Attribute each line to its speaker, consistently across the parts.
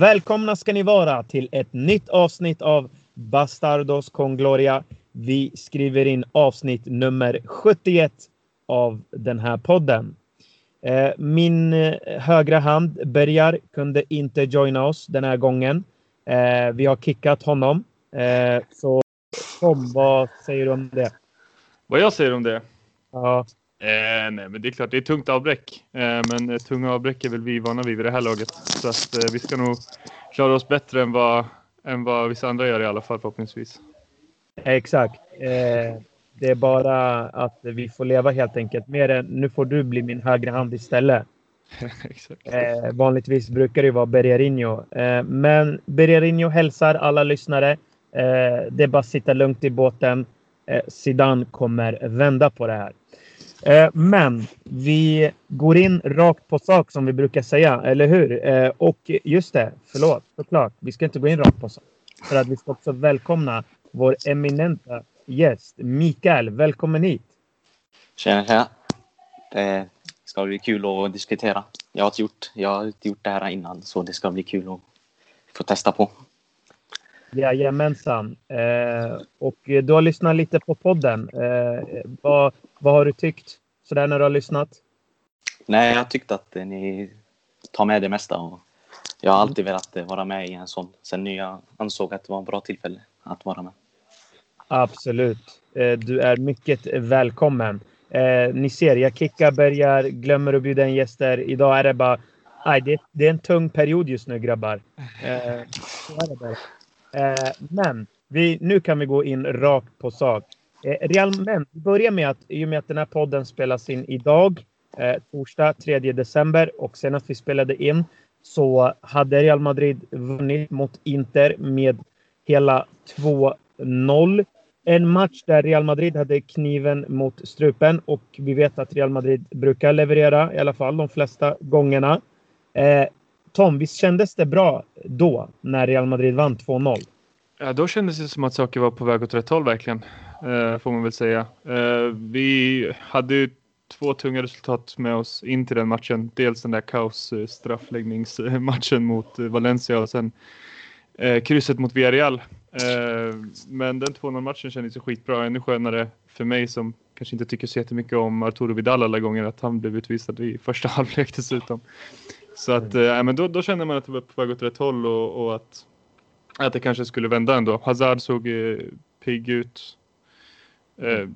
Speaker 1: Välkomna ska ni vara till ett nytt avsnitt av Bastardos con Gloria. Vi skriver in avsnitt nummer 71 av den här podden. Eh, min eh, högra hand, Bergar, kunde inte joina oss den här gången. Eh, vi har kickat honom. Så Tom, vad säger du om det?
Speaker 2: Vad jag säger om det?
Speaker 1: Ja.
Speaker 2: Eh, nej, men det är klart, det är tungt avbräck. Eh, men tunga avbräck är väl vi vana vid vid det här laget. Så att eh, vi ska nog klara oss bättre än vad, än vad vissa andra gör i alla fall förhoppningsvis.
Speaker 1: Exakt. det är bara att vi får leva helt enkelt. Mer än, nu får du bli min högra hand istället. eh, vanligtvis brukar det vara Bergarinho. Eh, men Bergarinho hälsar alla lyssnare. Eh, det är bara att sitta lugnt i båten. Eh, Zidane kommer vända på det här. Eh, men vi går in rakt på sak som vi brukar säga, eller hur? Eh, och just det, förlåt, såklart. Vi ska inte gå in rakt på sak. För att vi ska också välkomna vår eminenta gäst, Mikael. Välkommen hit!
Speaker 3: Tjena, tjena! Det ska bli kul att diskutera. Jag har inte gjort, jag har inte gjort det här innan, så det ska bli kul att få testa på.
Speaker 1: Jajamensan. Eh, och du har lyssnat lite på podden. Eh, vad, vad har du tyckt sådär när du har lyssnat?
Speaker 3: Nej, jag har tyckt att eh, ni tar med det mesta. Och jag har alltid velat eh, vara med i en sån. Sen jag ansåg att det var en bra tillfälle att vara med.
Speaker 1: Absolut. Eh, du är mycket välkommen. Ni ser, jag kickar, börjar, glömmer att bjuda in gäster. Idag är det bara... Nej, det, det är en tung period just nu, grabbar. Men vi, nu kan vi gå in rakt på sak. Eh, Real men börjar med att i och med att den här podden spelas in idag, eh, torsdag 3 december och senast vi spelade in så hade Real Madrid vunnit mot Inter med hela 2-0. En match där Real Madrid hade kniven mot strupen och vi vet att Real Madrid brukar leverera i alla fall de flesta gångerna. Eh, Tom, visst kändes det bra då när Real Madrid vann 2-0?
Speaker 2: Ja, då kändes det som att saker var på väg åt rätt håll verkligen, Eh, får man väl säga. Eh, vi hade ju två tunga resultat med oss in till den matchen. Dels den där kaos-straffläggningsmatchen eh, mot eh, Valencia och sen eh, krysset mot Villarreal. Eh, men den 2-0 matchen kändes ju skitbra. Ännu skönare för mig som kanske inte tycker så jättemycket om Arturo Vidal alla gånger att han blev utvisad i första halvlek dessutom. Så att, äh, men då, då kände man att det var på väg åt rätt håll och, och att, att det kanske skulle vända ändå. Hazard såg eh, pigg ut. Eh,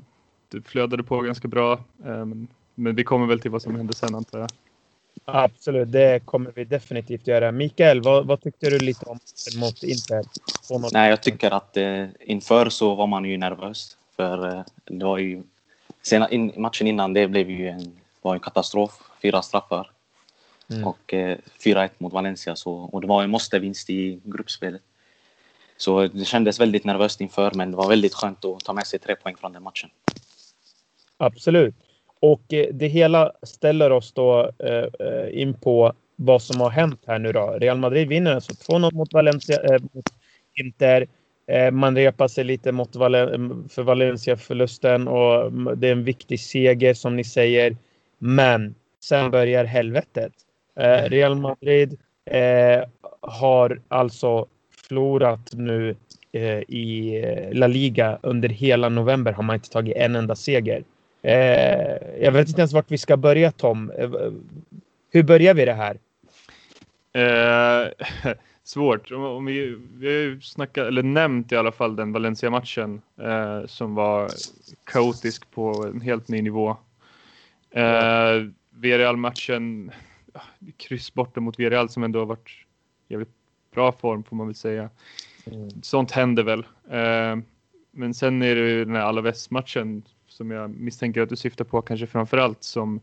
Speaker 2: det flödade på ganska bra. Eh, men, men vi kommer väl till vad som hände sen antar jag.
Speaker 1: Absolut, det kommer vi definitivt göra. Mikael, vad, vad tyckte du lite om mot Inter?
Speaker 3: Nej, jag tycker att eh, inför så var man ju nervös. För eh, det var ju... Sena, in, matchen innan det blev ju en, var en katastrof. Fyra straffar. Mm. Och eh, 4-1 mot Valencia. Så, och det var en måste-vinst i gruppspelet. Så det kändes väldigt nervöst inför, men det var väldigt skönt att ta med sig tre poäng från den matchen.
Speaker 1: Absolut. Och eh, det hela ställer oss då eh, eh, in på vad som har hänt här nu då. Real Madrid vinner alltså 2-0 mot Valencia, eh, mot Inter. Eh, man repar sig lite mot Valen mm, för Valencia-förlusten och mm, det är en viktig seger som ni säger. Men sen börjar helvetet. Eh, Real Madrid eh, har alltså förlorat nu eh, i eh, La Liga under hela november har man inte tagit en enda seger. Eh, jag vet inte ens vart vi ska börja Tom. Eh, hur börjar vi det här?
Speaker 2: Eh, svårt. Om vi, vi har ju snackat, eller nämnt i alla fall den Valencia-matchen eh, som var kaotisk på en helt ny nivå. Eh, Villarreal-matchen kryss borta mot Villarreal som ändå har varit jävligt bra form får man väl säga. Mm. Sånt händer väl. Eh, men sen är det ju den här Alaves-matchen som jag misstänker att du syftar på kanske framför allt som,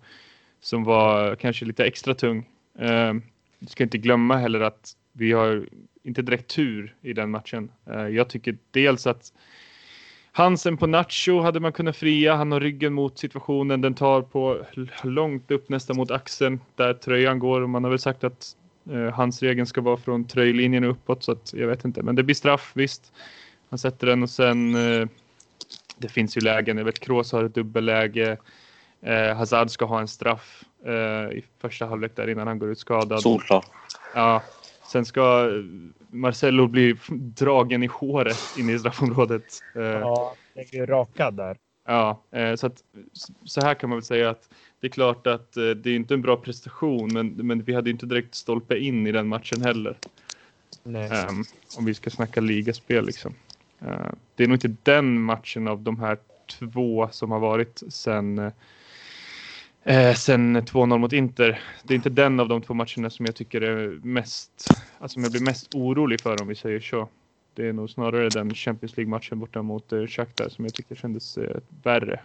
Speaker 2: som var kanske lite extra tung. Eh, du ska inte glömma heller att vi har inte direkt tur i den matchen. Eh, jag tycker dels att Hansen på Nacho hade man kunnat fria. Han har ryggen mot situationen. Den tar på långt upp nästan mot axeln där tröjan går. Och man har väl sagt att hans regeln ska vara från tröjlinjen uppåt. Så att jag vet inte. Men det blir straff visst. Han sätter den och sen. Eh, det finns ju lägen. Jag vet Kroos har ett dubbelläge. Eh, Hazard ska ha en straff eh, i första halvlek där innan han går ut skadad.
Speaker 3: Solklart.
Speaker 2: Ja. Sen ska Marcello bli dragen i håret in i straffområdet.
Speaker 1: Eh, ja, det är rakad där.
Speaker 2: Ja, eh, så att så här kan man väl säga att det är klart att eh, det är inte en bra prestation, men, men vi hade inte direkt stolpe in i den matchen heller. Um, om vi ska snacka ligaspel liksom. Uh, det är nog inte den matchen av de här två som har varit sen uh, sen 2-0 mot Inter. Det är inte den av de två matcherna som jag tycker är mest, alltså som jag blir mest orolig för om vi säger så. Det är nog snarare den Champions League-matchen borta mot uh, Shakhtar som jag tycker kändes uh, värre.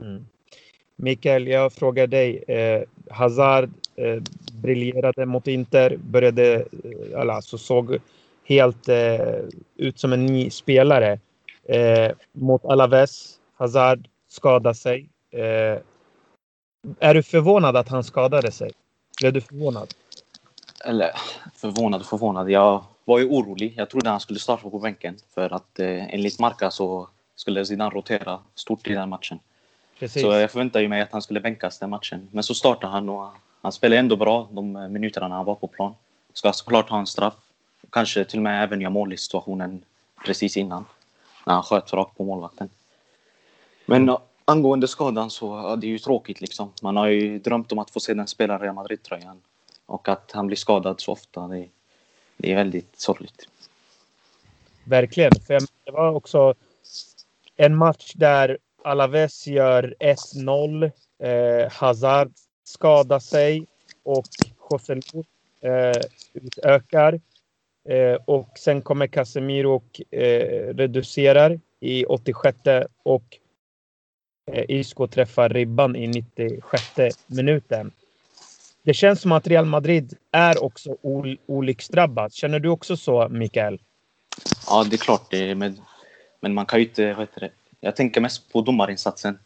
Speaker 1: Mm. Mikael, jag frågar dig. Eh, Hazard eh, briljerade mot Inter, började, eh, alltså såg helt eh, ut som en ny spelare. Eh, mot Alaves, Hazard skadade sig. Eh, är du förvånad att han skadade sig? Blev du förvånad?
Speaker 3: Eller förvånad och förvånad. Jag var ju orolig. Jag trodde han skulle starta på bänken för att eh, enligt Marca så skulle Zidane rotera stort i den matchen. Precis. Så jag förväntade mig att han skulle bänkas den matchen. Men så startade han och han spelade ändå bra de minuterna han var på plan. Ska såklart ha en straff. Kanske till och med även göra mål i situationen precis innan. När han sköt rakt på målvakten. Men angående skadan så ja, det är ju tråkigt liksom. Man har ju drömt om att få se den spela Real Madrid-tröjan. Och att han blir skadad så ofta, det, det är väldigt sorgligt.
Speaker 1: Verkligen. För det var också en match där Alaves gör 1-0. Eh, Hazard skadar sig och Joselu eh, utökar. Eh, och sen kommer Casemiro och eh, reducerar i 86 och eh, Isco träffar ribban i 96 minuten. Det känns som att Real Madrid är också ol olycksdrabbat. Känner du också så, Mikael?
Speaker 3: Ja, det är klart det. Men, men man kan ju inte... Vad heter det? Jag tänker mest på domarinsatsen.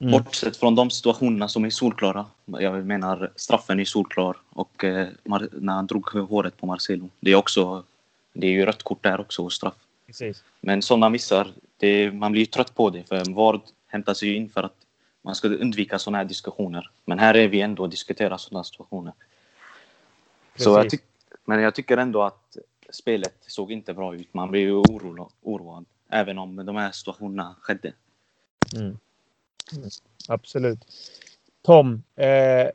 Speaker 3: Mm. Bortsett från de situationerna som är solklara. Jag menar straffen är solklar och eh, när han drog håret på Marcelo. Det är också det är ju rött kort där också och straff. Precis. Men sådana missar, det, man blir ju trött på det för VAR hämtar sig ju in för att man ska undvika sådana här diskussioner. Men här är vi ändå och diskuterar sådana situationer. Så jag men jag tycker ändå att spelet såg inte bra ut. Man blir ju oroad även om de här situationerna skedde.
Speaker 1: Mm. Mm. Absolut. Tom, eh,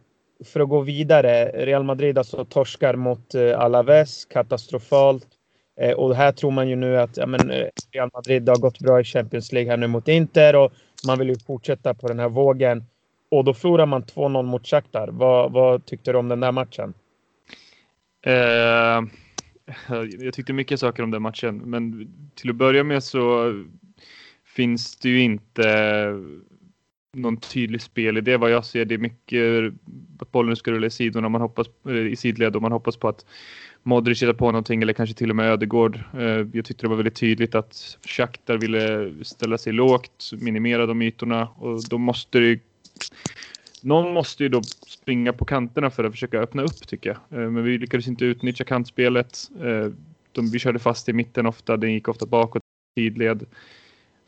Speaker 1: för att gå vidare. Real Madrid alltså torskar mot eh, Alaves katastrofalt. Eh, och här tror man ju nu att ja, men, eh, Real Madrid har gått bra i Champions League här nu mot Inter och man vill ju fortsätta på den här vågen. Och då förlorar man 2-0 mot Shakhtar. Vad, vad tyckte du om den där matchen?
Speaker 2: Eh, jag tyckte mycket saker om den matchen, men till att börja med så finns det ju inte någon tydlig spelidé vad jag ser. Det är mycket att bollen ska rulla i sidorna man hoppas, i sidled och man hoppas på att Modric hittar på någonting eller kanske till och med Ödegård. Eh, jag tyckte det var väldigt tydligt att Shakhtar ville ställa sig lågt, minimera de ytorna och då måste det någon måste ju då springa på kanterna för att försöka öppna upp tycker jag. Eh, men vi lyckades inte utnyttja kantspelet. Eh, de, vi körde fast i mitten ofta, den gick ofta bakåt tidled.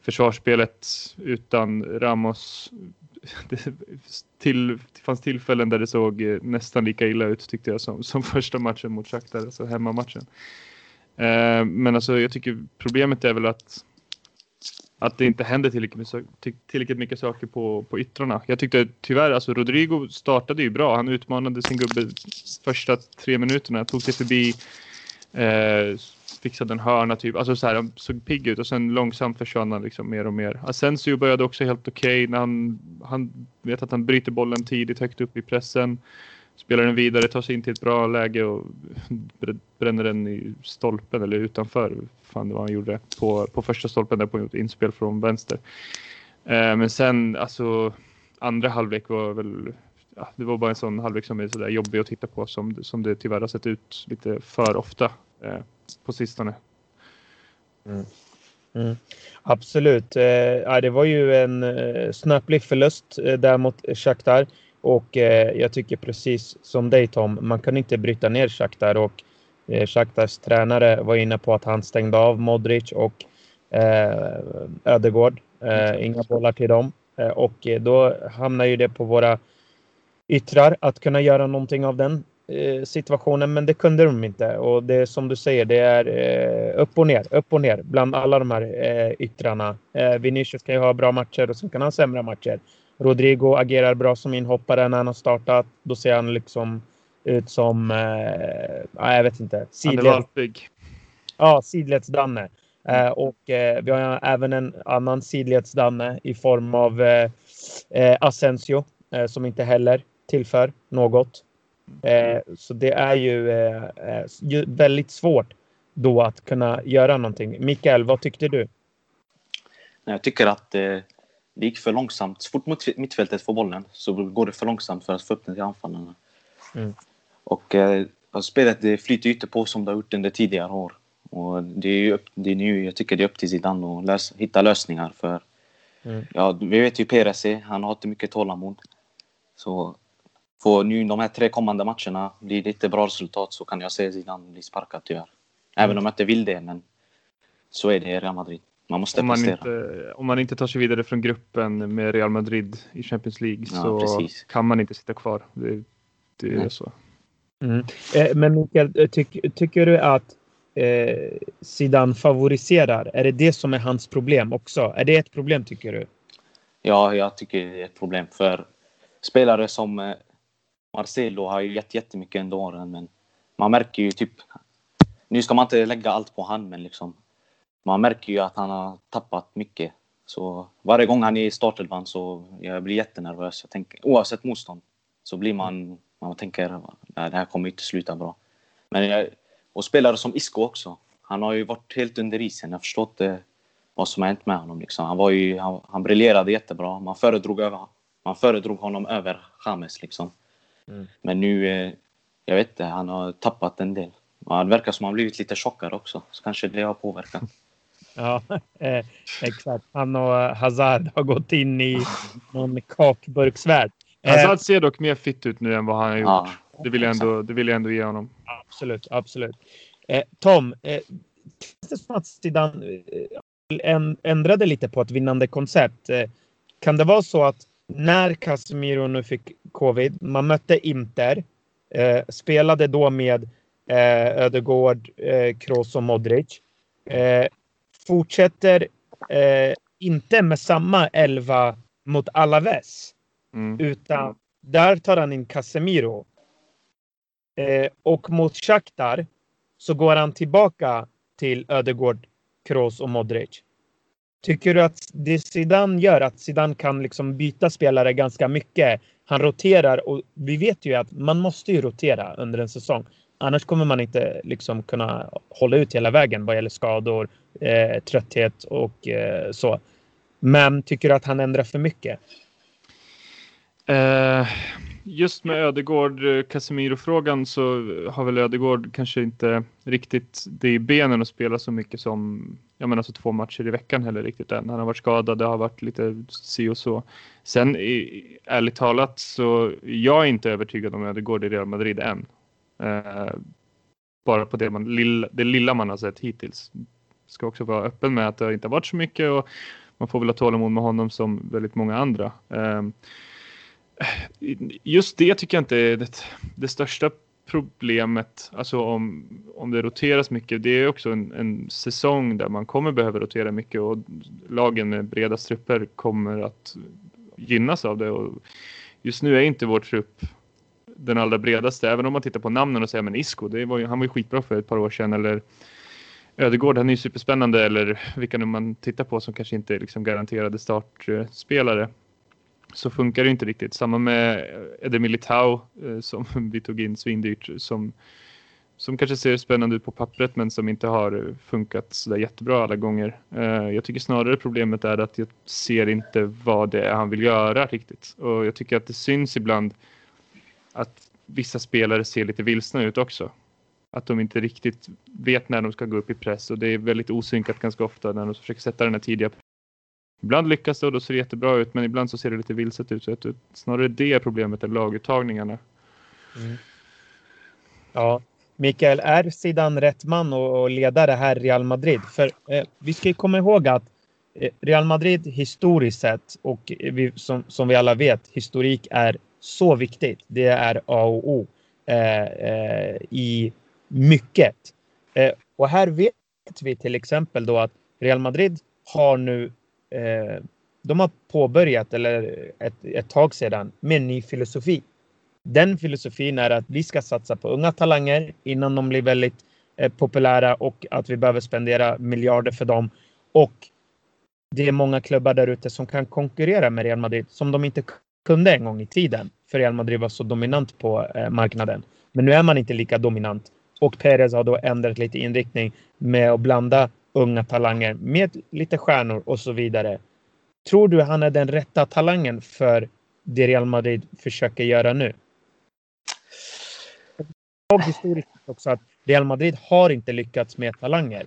Speaker 2: Försvarsspelet utan Ramos. Det, till, det fanns tillfällen där det såg eh, nästan lika illa ut tyckte jag som, som första matchen mot Shakhtar, alltså hemmamatchen. Men alltså jag tycker problemet är väl att att det inte händer tillräckligt, mycket saker på, på yttrarna. Jag tyckte tyvärr, alltså Rodrigo startade ju bra. Han utmanade sin gubbe första tre minuterna, tog sig förbi, eh, fixade en hörna typ. Alltså så här, han såg pigg ut och sen långsamt försvann han liksom mer och mer. Asensio började också helt okej okay när han, han vet att han bryter bollen tidigt högt upp i pressen spelar den vidare, tar sig in till ett bra läge och bränner den i stolpen eller utanför. Fan det var han gjorde på, på första stolpen där på ett inspel från vänster. Eh, men sen alltså andra halvlek var väl ja, det var bara en sån halvlek som är sådär jobbig att titta på som, som det tyvärr har sett ut lite för ofta eh, på sistone.
Speaker 1: Mm. Mm. Absolut. Eh, det var ju en eh, snöplig förlust eh, där mot Shakhtar. Och eh, jag tycker precis som dig Tom, man kan inte bryta ner Shakhtar och eh, Shakhtars tränare var inne på att han stängde av Modric och eh, Ödegård. Eh, inga bollar till dem. Eh, och då hamnar ju det på våra yttrar att kunna göra någonting av den eh, situationen, men det kunde de inte. Och det är som du säger, det är eh, upp och ner, upp och ner bland alla de här eh, yttrarna. Eh, Vinicius kan ju ha bra matcher och sen kan han ha sämre matcher. Rodrigo agerar bra som inhoppare när han har startat. Då ser han liksom ut som, eh, jag vet inte.
Speaker 2: Sidled...
Speaker 1: Ja, sidledsdanne. Eh, och eh, vi har även en annan sidledsdanne i form av eh, eh Asensio eh, som inte heller tillför något. Eh, så det är ju, ju, väldigt svårt då att kunna göra någonting. Mikael, vad tyckte du?
Speaker 3: Jag tycker att det gick för långsamt. Så fort mittfältet får bollen så går det för långsamt för att få upp den till anfallarna. Mm. Och eh, spelet det flyter inte på som det har gjort under tidigare år. Och det är upp, det är nu, jag tycker det är upp till Zidane att lösa, hitta lösningar för mm. ja, vi vet ju är, han har inte mycket tålamod. Så får nu de här tre kommande matcherna blir det inte bra resultat så kan jag se Zidane bli sparkad tyvärr. Även mm. om jag inte vill det, men så är det i Real Madrid. Man måste
Speaker 2: om man Inte, om man inte tar sig vidare från gruppen med Real Madrid i Champions League ja, så precis. kan man inte sitta kvar. Det, det är så.
Speaker 1: Mm. Eh, men Mikael, eh, tyck, tycker du att eh, Zidane favoriserar? Är det det som är hans problem också? Är det ett problem tycker du?
Speaker 3: Ja, jag tycker det är ett problem för spelare som eh, Marcelo har ju gett jättemycket under åren, men man märker ju typ... Nu ska man inte lägga allt på han, men liksom man märker ju att han har tappat mycket. Så varje gång han är i startelvan så jag blir jättenervös. Jag tänker, oavsett motstånd så blir man man tänker att det här kommer inte sluta bra. Men jag, och spelare som Isco också. Han har ju varit helt under isen. Jag förstår inte vad som har hänt med honom. Liksom. Han, var ju, han, han briljerade jättebra. Man föredrog, över, man föredrog honom över James. Liksom. Mm. Men nu, eh, jag vet inte, han har tappat en del. Det verkar som att han blivit lite tjockare också. Så kanske det har påverkat.
Speaker 1: Ja, eh, exakt. Han och Hazard har gått in i någon kakburksvärld.
Speaker 2: Hazard eh, ser dock mer fit ut nu än vad han har gjort. Ja, det, vill jag ändå, det vill jag ändå ge honom.
Speaker 1: Absolut, absolut. Eh, Tom, eh, det som att Zidane eh, ändrade lite på ett vinnande koncept? Eh, kan det vara så att när Casemiro nu fick covid, man mötte Inter, eh, spelade då med eh, Ödegård, eh, Kroos och Modric. Eh, fortsätter eh, inte med samma elva mot Alaves. Mm. Utan där tar han in Casemiro. Eh, och mot Shakhtar så går han tillbaka till Ödegård, Kroos och Modric. Tycker du att det Zidane gör, att Zidane kan liksom byta spelare ganska mycket? Han roterar och vi vet ju att man måste ju rotera under en säsong. Annars kommer man inte liksom kunna hålla ut hela vägen vad gäller skador, eh, trötthet och eh, så. Men tycker du att han ändrar för mycket?
Speaker 2: Eh, just med Ödegård, eh, Casemiro-frågan så har väl Ödegård kanske inte riktigt det i benen att spela så mycket som, jag menar så två matcher i veckan heller riktigt än. Han har varit skadad, det har varit lite si och så. Sen ärligt talat så jag är inte övertygad om Ödegård i Real Madrid än. Eh, bara på det, man, lilla, det lilla man har sett hittills. Ska också vara öppen med att det inte har varit så mycket och man får väl ha tålamod med honom som väldigt många andra. Eh, just det tycker jag inte är det, det största problemet, alltså om, om det roteras mycket, det är också en, en säsong där man kommer behöva rotera mycket och lagen med breda trupper kommer att gynnas av det. Och just nu är inte vår trupp den allra bredaste, även om man tittar på namnen och säger men Isco, det var ju, han var ju skitbra för ett par år sedan. Eller Ödegård, han är ju superspännande. Eller vilka nu man tittar på som kanske inte är liksom garanterade startspelare. Så funkar det inte riktigt. Samma med Ede Militao eh, som vi tog in svindyrt som, som kanske ser spännande ut på pappret men som inte har funkat sådär jättebra alla gånger. Eh, jag tycker snarare problemet är att jag ser inte vad det är han vill göra riktigt. Och jag tycker att det syns ibland att vissa spelare ser lite vilsna ut också. Att de inte riktigt vet när de ska gå upp i press och det är väldigt osynkat ganska ofta när de försöker sätta den här tidiga Ibland lyckas det och då ser det jättebra ut men ibland så ser det lite vilset ut. Så att snarare det är problemet än laguttagningarna. Mm.
Speaker 1: Ja, Mikael, är Zidane rätt man att leda det här Real Madrid? För eh, vi ska ju komma ihåg att eh, Real Madrid historiskt sett och vi, som, som vi alla vet, historik är så viktigt. Det är A och O. eh, eh, i mycket. Eh, och här vet vi till exempel då att Real Madrid har nu eh, de har påbörjat, eller ett, ett tag sedan, med en ny filosofi. Den filosofin är att vi ska satsa på unga talanger innan de blir väldigt eh, populära och att vi behöver spendera miljarder för dem. Och det är många klubbar där ute som kan konkurrera med Real Madrid som de inte kunde en gång i tiden. För Real Madrid var så dominant på eh, marknaden. Men nu är man inte lika dominant. Och Perez har då ändrat lite inriktning med att blanda unga talanger med lite stjärnor och så vidare. Tror du han är den rätta talangen för det Real Madrid försöker göra nu? Och historiskt också att Real Madrid har inte lyckats med talanger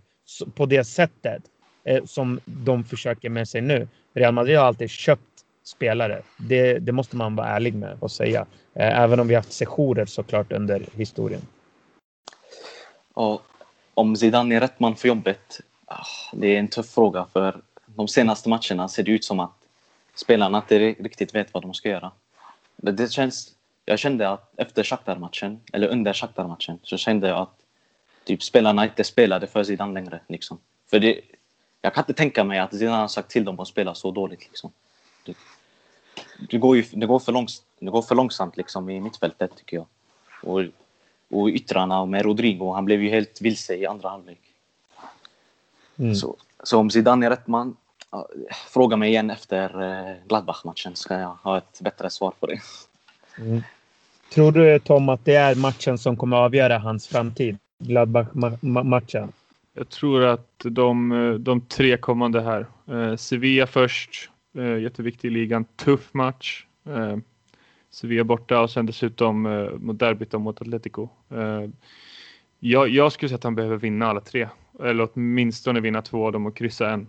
Speaker 1: på det sättet eh, som de försöker med sig nu. Real Madrid har alltid köpt spelare. Det, det måste man vara ärlig med och säga. Eh, även om vi haft sessioner såklart under historien.
Speaker 3: Och om Zidane är rätt man för jobbet? Ah, det är en tuff fråga för de senaste matcherna ser det ut som att spelarna inte riktigt vet vad de ska göra. Det känns, jag kände att efter Shakhtar-matchen, eller under Shakhtar-matchen, så kände jag att typ, spelarna inte spelade för Zidane längre. Liksom. För det, jag kan inte tänka mig att Zidane har sagt till dem att spela så dåligt. Liksom. Det, går ju, det, går för långs, det går för långsamt liksom, i mittfältet, tycker jag. Och, och yttrarna med Rodrigo, han blev ju helt vilse i andra halvlek. Mm. Så, så om Zidane är rätt man, fråga mig igen efter eh, Gladbach-matchen ska jag ha ett bättre svar på det.
Speaker 1: Mm. Tror du Tom att det är matchen som kommer avgöra hans framtid? Gladbach-matchen?
Speaker 2: Jag tror att de, de tre kommande här. Eh, Sevilla först, eh, jätteviktig i ligan, tuff match. Eh, Sevilla borta och sen dessutom eh, mot derbyt mot Atletico. Eh, jag, jag skulle säga att han behöver vinna alla tre. Eller åtminstone vinna två av dem och kryssa en.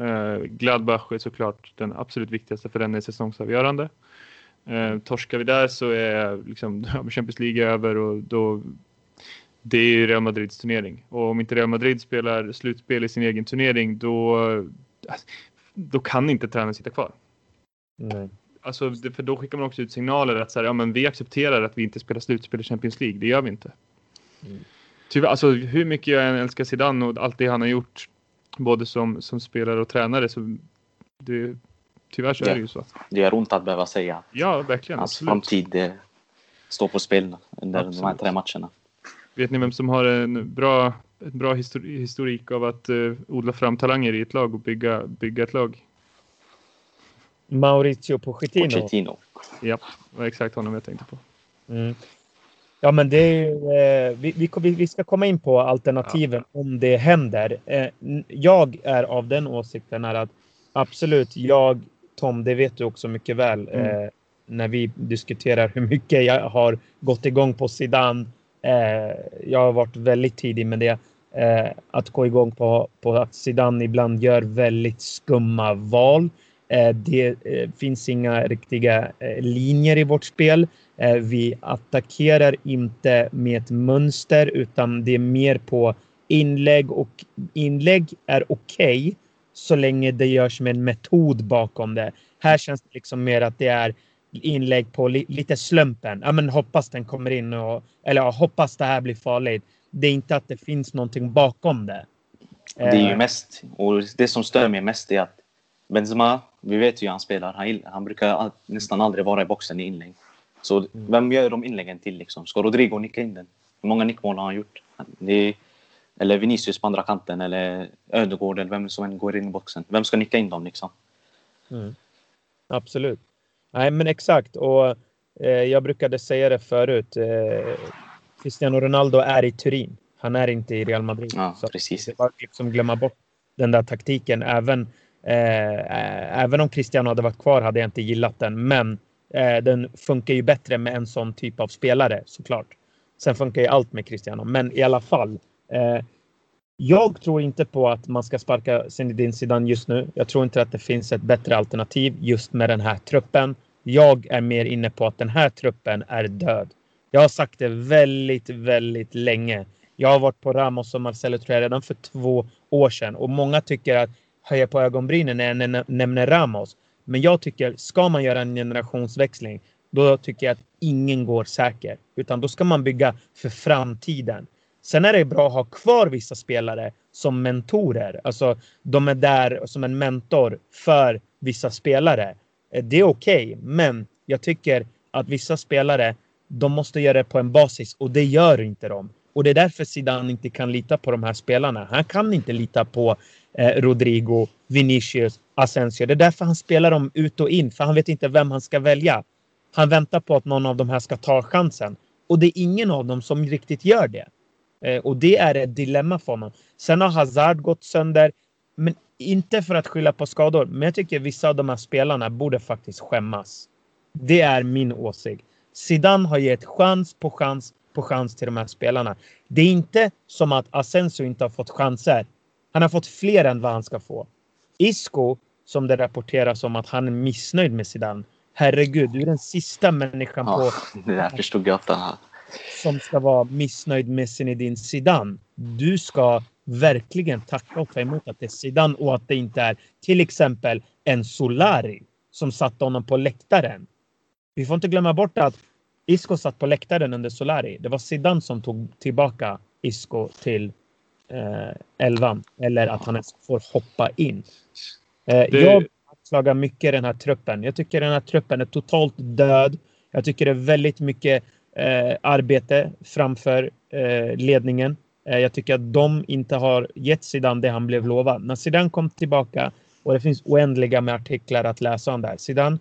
Speaker 2: Eh, Gladbach är såklart den absolut viktigaste för den är säsongsavgörande. Eh, torskar vi där så är liksom, Champions League över och då det är ju Real Madrids turnering. Och om inte Real Madrid spelar slutspel i sin egen turnering då, eh, då kan inte tränaren sitta kvar. Nej. Alltså, för då skickar man också ut signaler att så här, ja, men vi accepterar att vi inte spelar slutspel i Champions League. Det gör vi inte. Mm. Tyvärr, alltså, hur mycket jag än älskar Zidane och allt det han har gjort både som, som spelare och tränare så det, tyvärr så ja. är det ju så.
Speaker 3: Det gör ont att behöva säga
Speaker 2: ja, verkligen,
Speaker 3: hans absolut. framtid eh, står på spel under absolut. de här tre matcherna.
Speaker 2: Vet ni vem som har en bra, en bra historik av att uh, odla fram talanger i ett lag och bygga, bygga ett lag?
Speaker 1: Maurizio Pochettino.
Speaker 3: Pochettino.
Speaker 2: Ja, det var exakt honom jag tänkte på.
Speaker 1: Mm. Ja, men det är, eh, vi, vi, vi, ska komma in på alternativen ja. om det händer. Eh, jag är av den åsikten är att absolut, jag, Tom, det vet du också mycket väl. Mm. Eh, när vi diskuterar hur mycket jag har gått igång på Zidane. Eh, jag har varit väldigt tidig med det. Eh, att gå igång på, på att Zidane ibland gör väldigt skumma val. Eh, det eh, finns inga riktiga eh, linjer i vårt spel. Eh, vi attackerar inte med ett mönster utan det är mer på inlägg och inlägg är okej okay, så länge det görs med en metod bakom det. Här känns det liksom mer att det är inlägg på li lite slumpen. Ja, men hoppas den kommer in och eller ja, hoppas det här blir farligt. Det är inte att det finns någonting bakom det.
Speaker 3: Det är ju mest och det som stör mig mest är att Benzema, vi vet ju hur han spelar. Han, han brukar nästan aldrig vara i boxen i inlägg. Så mm. vem gör de inläggen till liksom? Ska Rodrigo nicka in den? Hur många nickmål har han gjort? Det eller Vinicius på andra kanten eller Ödegård eller vem som än går in i boxen. Vem ska nicka in dem liksom?
Speaker 1: Mm. Absolut. Nej, men exakt. Och eh, jag brukade säga det förut. Eh, Cristiano Ronaldo är i Turin. Han är inte i Real Madrid.
Speaker 3: Ja, så precis.
Speaker 1: Var liksom glömma bort den där taktiken. Även Eh, även om Cristiano hade varit kvar hade jag inte gillat den, men eh, den funkar ju bättre med en sån typ av spelare såklart. Sen funkar ju allt med Cristiano, men i alla fall. Eh, jag tror inte på att man ska sparka Zinedine Zidane just nu. Jag tror inte att det finns ett bättre alternativ just med den här truppen. Jag är mer inne på att den här truppen är död. Jag har sagt det väldigt, väldigt länge. Jag har varit på Ramos och Marcelo tror jag redan för två år sedan och många tycker att höja på ögonbrynen när jag nämner Ramos. Men jag tycker, ska man göra en generationsväxling, då tycker jag att ingen går säker. Utan då ska man bygga för framtiden. Sen är det bra att ha kvar vissa spelare som mentorer. Alltså de är där som en mentor för vissa spelare. Eh, det är okej, okay, men jag tycker att vissa spelare de måste göra det på en basis och det gör inte de. Och det är därför Zidane inte kan lita på de här spelarna. Han kan inte lita på eh, Rodrigo, Vinicius, Asensio. Det är därför han spelar dem ut och in, för han vet inte vem han ska välja. Han väntar på att någon av de här ska ta chansen. Och det är ingen av dem som riktigt gör det. Eh, och det är ett dilemma för honom. Sen har Hazard gått sönder. Men inte för att skylla på skador, men jag tycker vissa av de här spelarna borde faktiskt skämmas. Det är min åsikt. Zidane har gett chans på chans på chans till de här spelarna. Det är inte som att Asensio inte har fått chanser. Han har fått fler än vad han ska få. Isco, som det rapporteras om att han är missnöjd med Zidane. Herregud, du är den sista människan
Speaker 3: ja,
Speaker 1: på...
Speaker 3: Det där förstod jag att
Speaker 1: Som ska vara missnöjd med Zinedine Zidane. Du ska verkligen tacka och ta emot att det är Zidane och att det inte är till exempel en Solari som satte honom på läktaren. Vi får inte glömma bort att Isco satt på läktaren under Solari. Det var Zidane som tog tillbaka Isco till eh, elvan. Eller att han ens får hoppa in. Eh, det... Jag anklagar mycket den här truppen. Jag tycker den här truppen är totalt död. Jag tycker det är väldigt mycket eh, arbete framför eh, ledningen. Eh, jag tycker att de inte har gett Zidane det han blev lovad. När Zidane kom tillbaka och det finns oändliga med artiklar att läsa om där. Zidane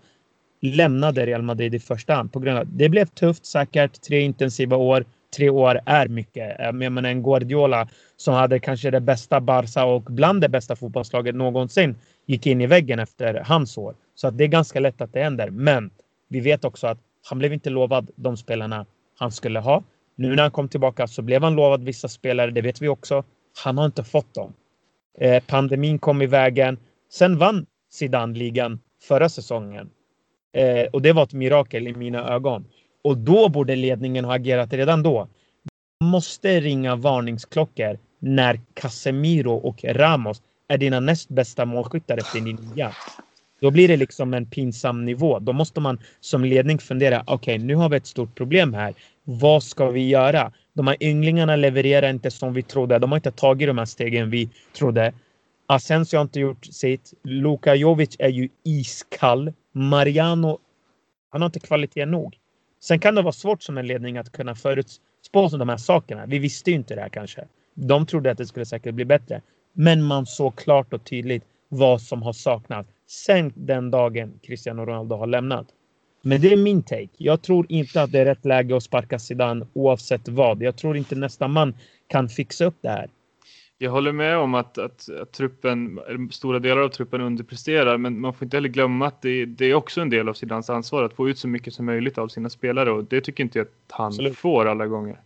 Speaker 1: lämnade Real Madrid i första hand på grund av det blev tufft säkert. Tre intensiva år. Tre år är mycket. Eh, jag menar en Guardiola som hade kanske det bästa Barca och bland det bästa fotbollslaget någonsin gick in i väggen efter hans år. Så att det är ganska lätt att det händer. Men vi vet också att han blev inte lovad de spelarna han skulle ha. Nu när han kom tillbaka så blev han lovad vissa spelare. Det vet vi också. Han har inte fått dem. Eh, pandemin kom i vägen. Sen vann Zidane ligan förra säsongen. Eh, och det var ett mirakel i mina ögon. Och då borde ledningen ha agerat redan då. Man måste ringa varningsklockor när Casemiro och Ramos är dina näst bästa målskyttar efter din nia. Då blir det liksom en pinsam nivå. Då måste man som ledning fundera. Okej, okay, nu har vi ett stort problem här. Vad ska vi göra? De här ynglingarna levererar inte som vi trodde. De har inte tagit de här stegen vi trodde. Asensio har inte gjort sitt. Luka Jovic är ju iskall. Mariano, han har inte kvalitet nog. Sen kan det vara svårt som en ledning att kunna förutspå de här sakerna. Vi visste ju inte det här kanske. De trodde att det skulle säkert bli bättre. Men man såg klart och tydligt vad som har saknats sen den dagen Cristiano Ronaldo har lämnat. Men det är min take. Jag tror inte att det är rätt läge att sparka Zidane oavsett vad. Jag tror inte nästa man kan fixa upp det här.
Speaker 2: Jag håller med om att, att, att, truppen, stora delar av truppen underpresterar, men man får inte heller glömma att det, det är också en del av Zidans ansvar att få ut så mycket som möjligt av sina spelare och det tycker inte jag att han Absolut. får alla gånger.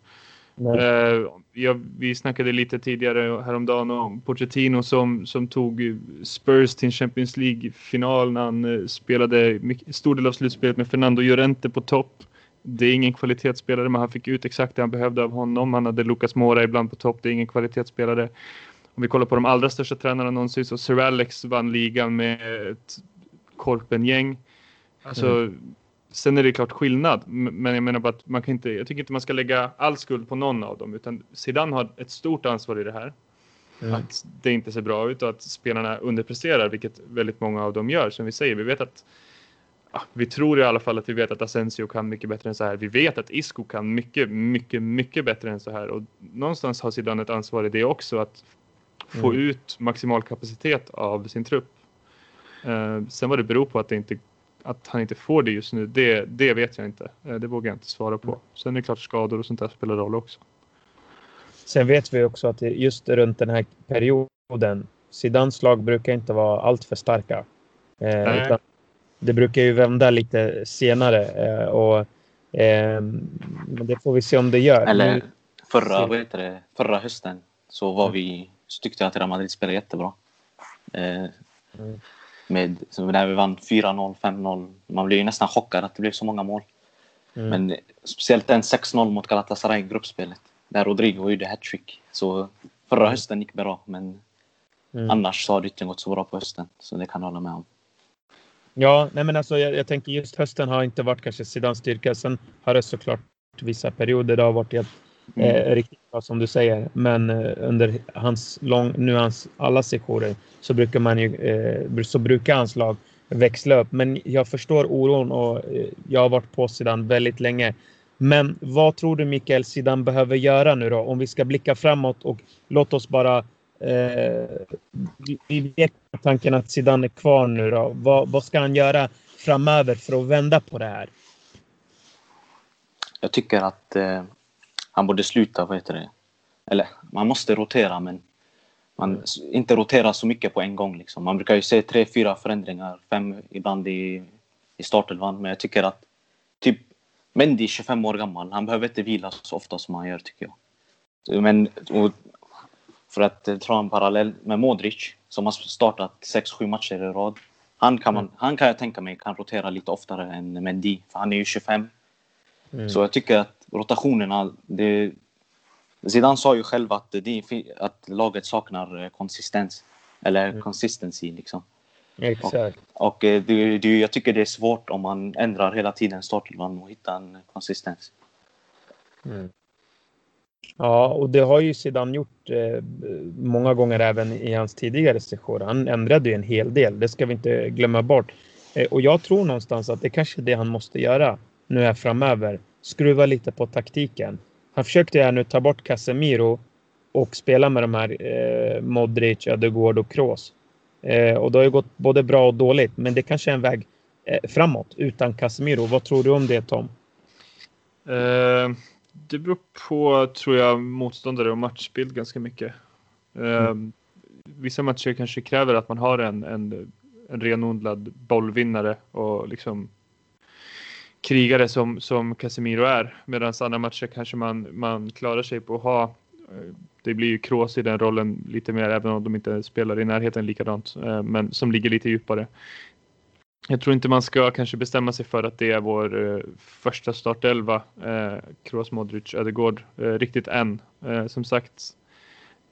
Speaker 2: Ja, vi snackade lite tidigare häromdagen om Pochettino som, som tog Spurs till en Champions League-final när han uh, spelade mycket, stor del av slutspelet med Fernando Llorente på topp. Det är ingen kvalitetsspelare, men han fick ut exakt det han behövde av honom. Han hade Lucas Mora ibland på topp, det är ingen kvalitetsspelare. Om vi kollar på de allra största tränarna någonsin så Sir Alex vann ligan med ett korpengäng. Alltså, mm. Sen är det klart skillnad, men jag menar bara att man kan inte, jag tycker inte man ska lägga all skuld på någon av dem, utan Zidane har ett stort ansvar i det här. Mm. Att det inte ser bra ut och att spelarna underpresterar, vilket väldigt många av dem gör. Som vi säger, vi vet att ja, vi tror i alla fall att vi vet att Asensio kan mycket bättre än så här. Vi vet att Isco kan mycket, mycket, mycket bättre än så här och någonstans har Zidane ett ansvar i det också att få mm. ut maximal kapacitet av sin trupp. Uh, sen vad det beror på att det inte att han inte får det just nu, det, det vet jag inte. Eh, det vågar jag inte svara på. Mm. Sen är det klart skador och sånt där spelar roll också.
Speaker 1: Sen vet vi också att just runt den här perioden, Zidans lag brukar inte vara alltför starka. Eh, det brukar ju vända lite senare eh, och eh, det får vi se om det gör.
Speaker 3: Eller förra, vad heter det, förra hösten så var vi, så tyckte jag att Real Madrid spelade jättebra. Eh, mm med, när vi vann 4-0, 5-0. Man blev ju nästan chockad att det blev så många mål. Mm. Men speciellt den 6-0 mot Galatasaray i gruppspelet. Där Rodrigo gjorde hattrick. Så förra mm. hösten gick bra, men mm. annars så har det inte gått så bra på hösten. Så det kan jag hålla med om.
Speaker 1: Ja, nej men alltså jag, jag, tänker just hösten har inte varit kanske Zidans styrka. Sen har det såklart vissa perioder det har varit helt mm. eh, riktigt bra som du säger. Men eh, under hans lång, nu hans alla sessioner så brukar man ju, eh, så brukar hans lag växla upp. Men jag förstår oron och eh, jag har varit på sidan väldigt länge. Men vad tror du Mikael Sidan behöver göra nu då? Om vi ska blicka framåt och låt oss bara eh, vi vet tanken att Zidane är kvar nu då. Vad, vad ska han göra framöver för att vända på det här?
Speaker 3: Jag tycker att eh, han borde sluta, vad heter det? Eller man måste rotera men man inte rotera så mycket på en gång. Liksom. Man brukar ju se tre, fyra förändringar, fem ibland i, i startelvan. Men jag tycker att typ Mendy, 25 år gammal, han behöver inte vila så ofta som han gör tycker jag. Men för att dra en parallell med Modric som har startat 6-7 matcher i rad. Han kan, man, mm. han kan jag tänka mig kan rotera lite oftare än Mendy, för han är ju 25. Mm. Så jag tycker att rotationerna, det, Zidane sa ju själv att, det, att laget saknar eh, konsistens. Eller mm. consistency liksom.
Speaker 1: Exakt.
Speaker 3: Och, och eh, det, det, jag tycker det är svårt om man ändrar hela tiden startelvan och hittar en konsistens.
Speaker 1: Mm. Ja, och det har ju Zidane gjort eh, många gånger även i hans tidigare sessioner. Han ändrade ju en hel del, det ska vi inte glömma bort. Eh, och jag tror någonstans att det kanske är det han måste göra nu här framöver. Skruva lite på taktiken. Han försökte här nu ta bort Casemiro och spela med de här eh, Modric, Ödegård och Kroos. Eh, och det har ju gått både bra och dåligt, men det kanske är en väg eh, framåt utan Casemiro. Vad tror du om det Tom?
Speaker 2: Uh, det beror på, tror jag, motståndare och matchbild ganska mycket. Uh, mm. Vissa matcher kanske kräver att man har en, en, en renodlad bollvinnare och liksom krigare som, som Casemiro är. Medan andra matcher kanske man, man klarar sig på att ha eh, det blir ju Kroos i den rollen lite mer, även om de inte spelar i närheten likadant, eh, men som ligger lite djupare. Jag tror inte man ska kanske bestämma sig för att det är vår eh, första startelva, Kroos, Modric, Ödegård, riktigt än. Som sagt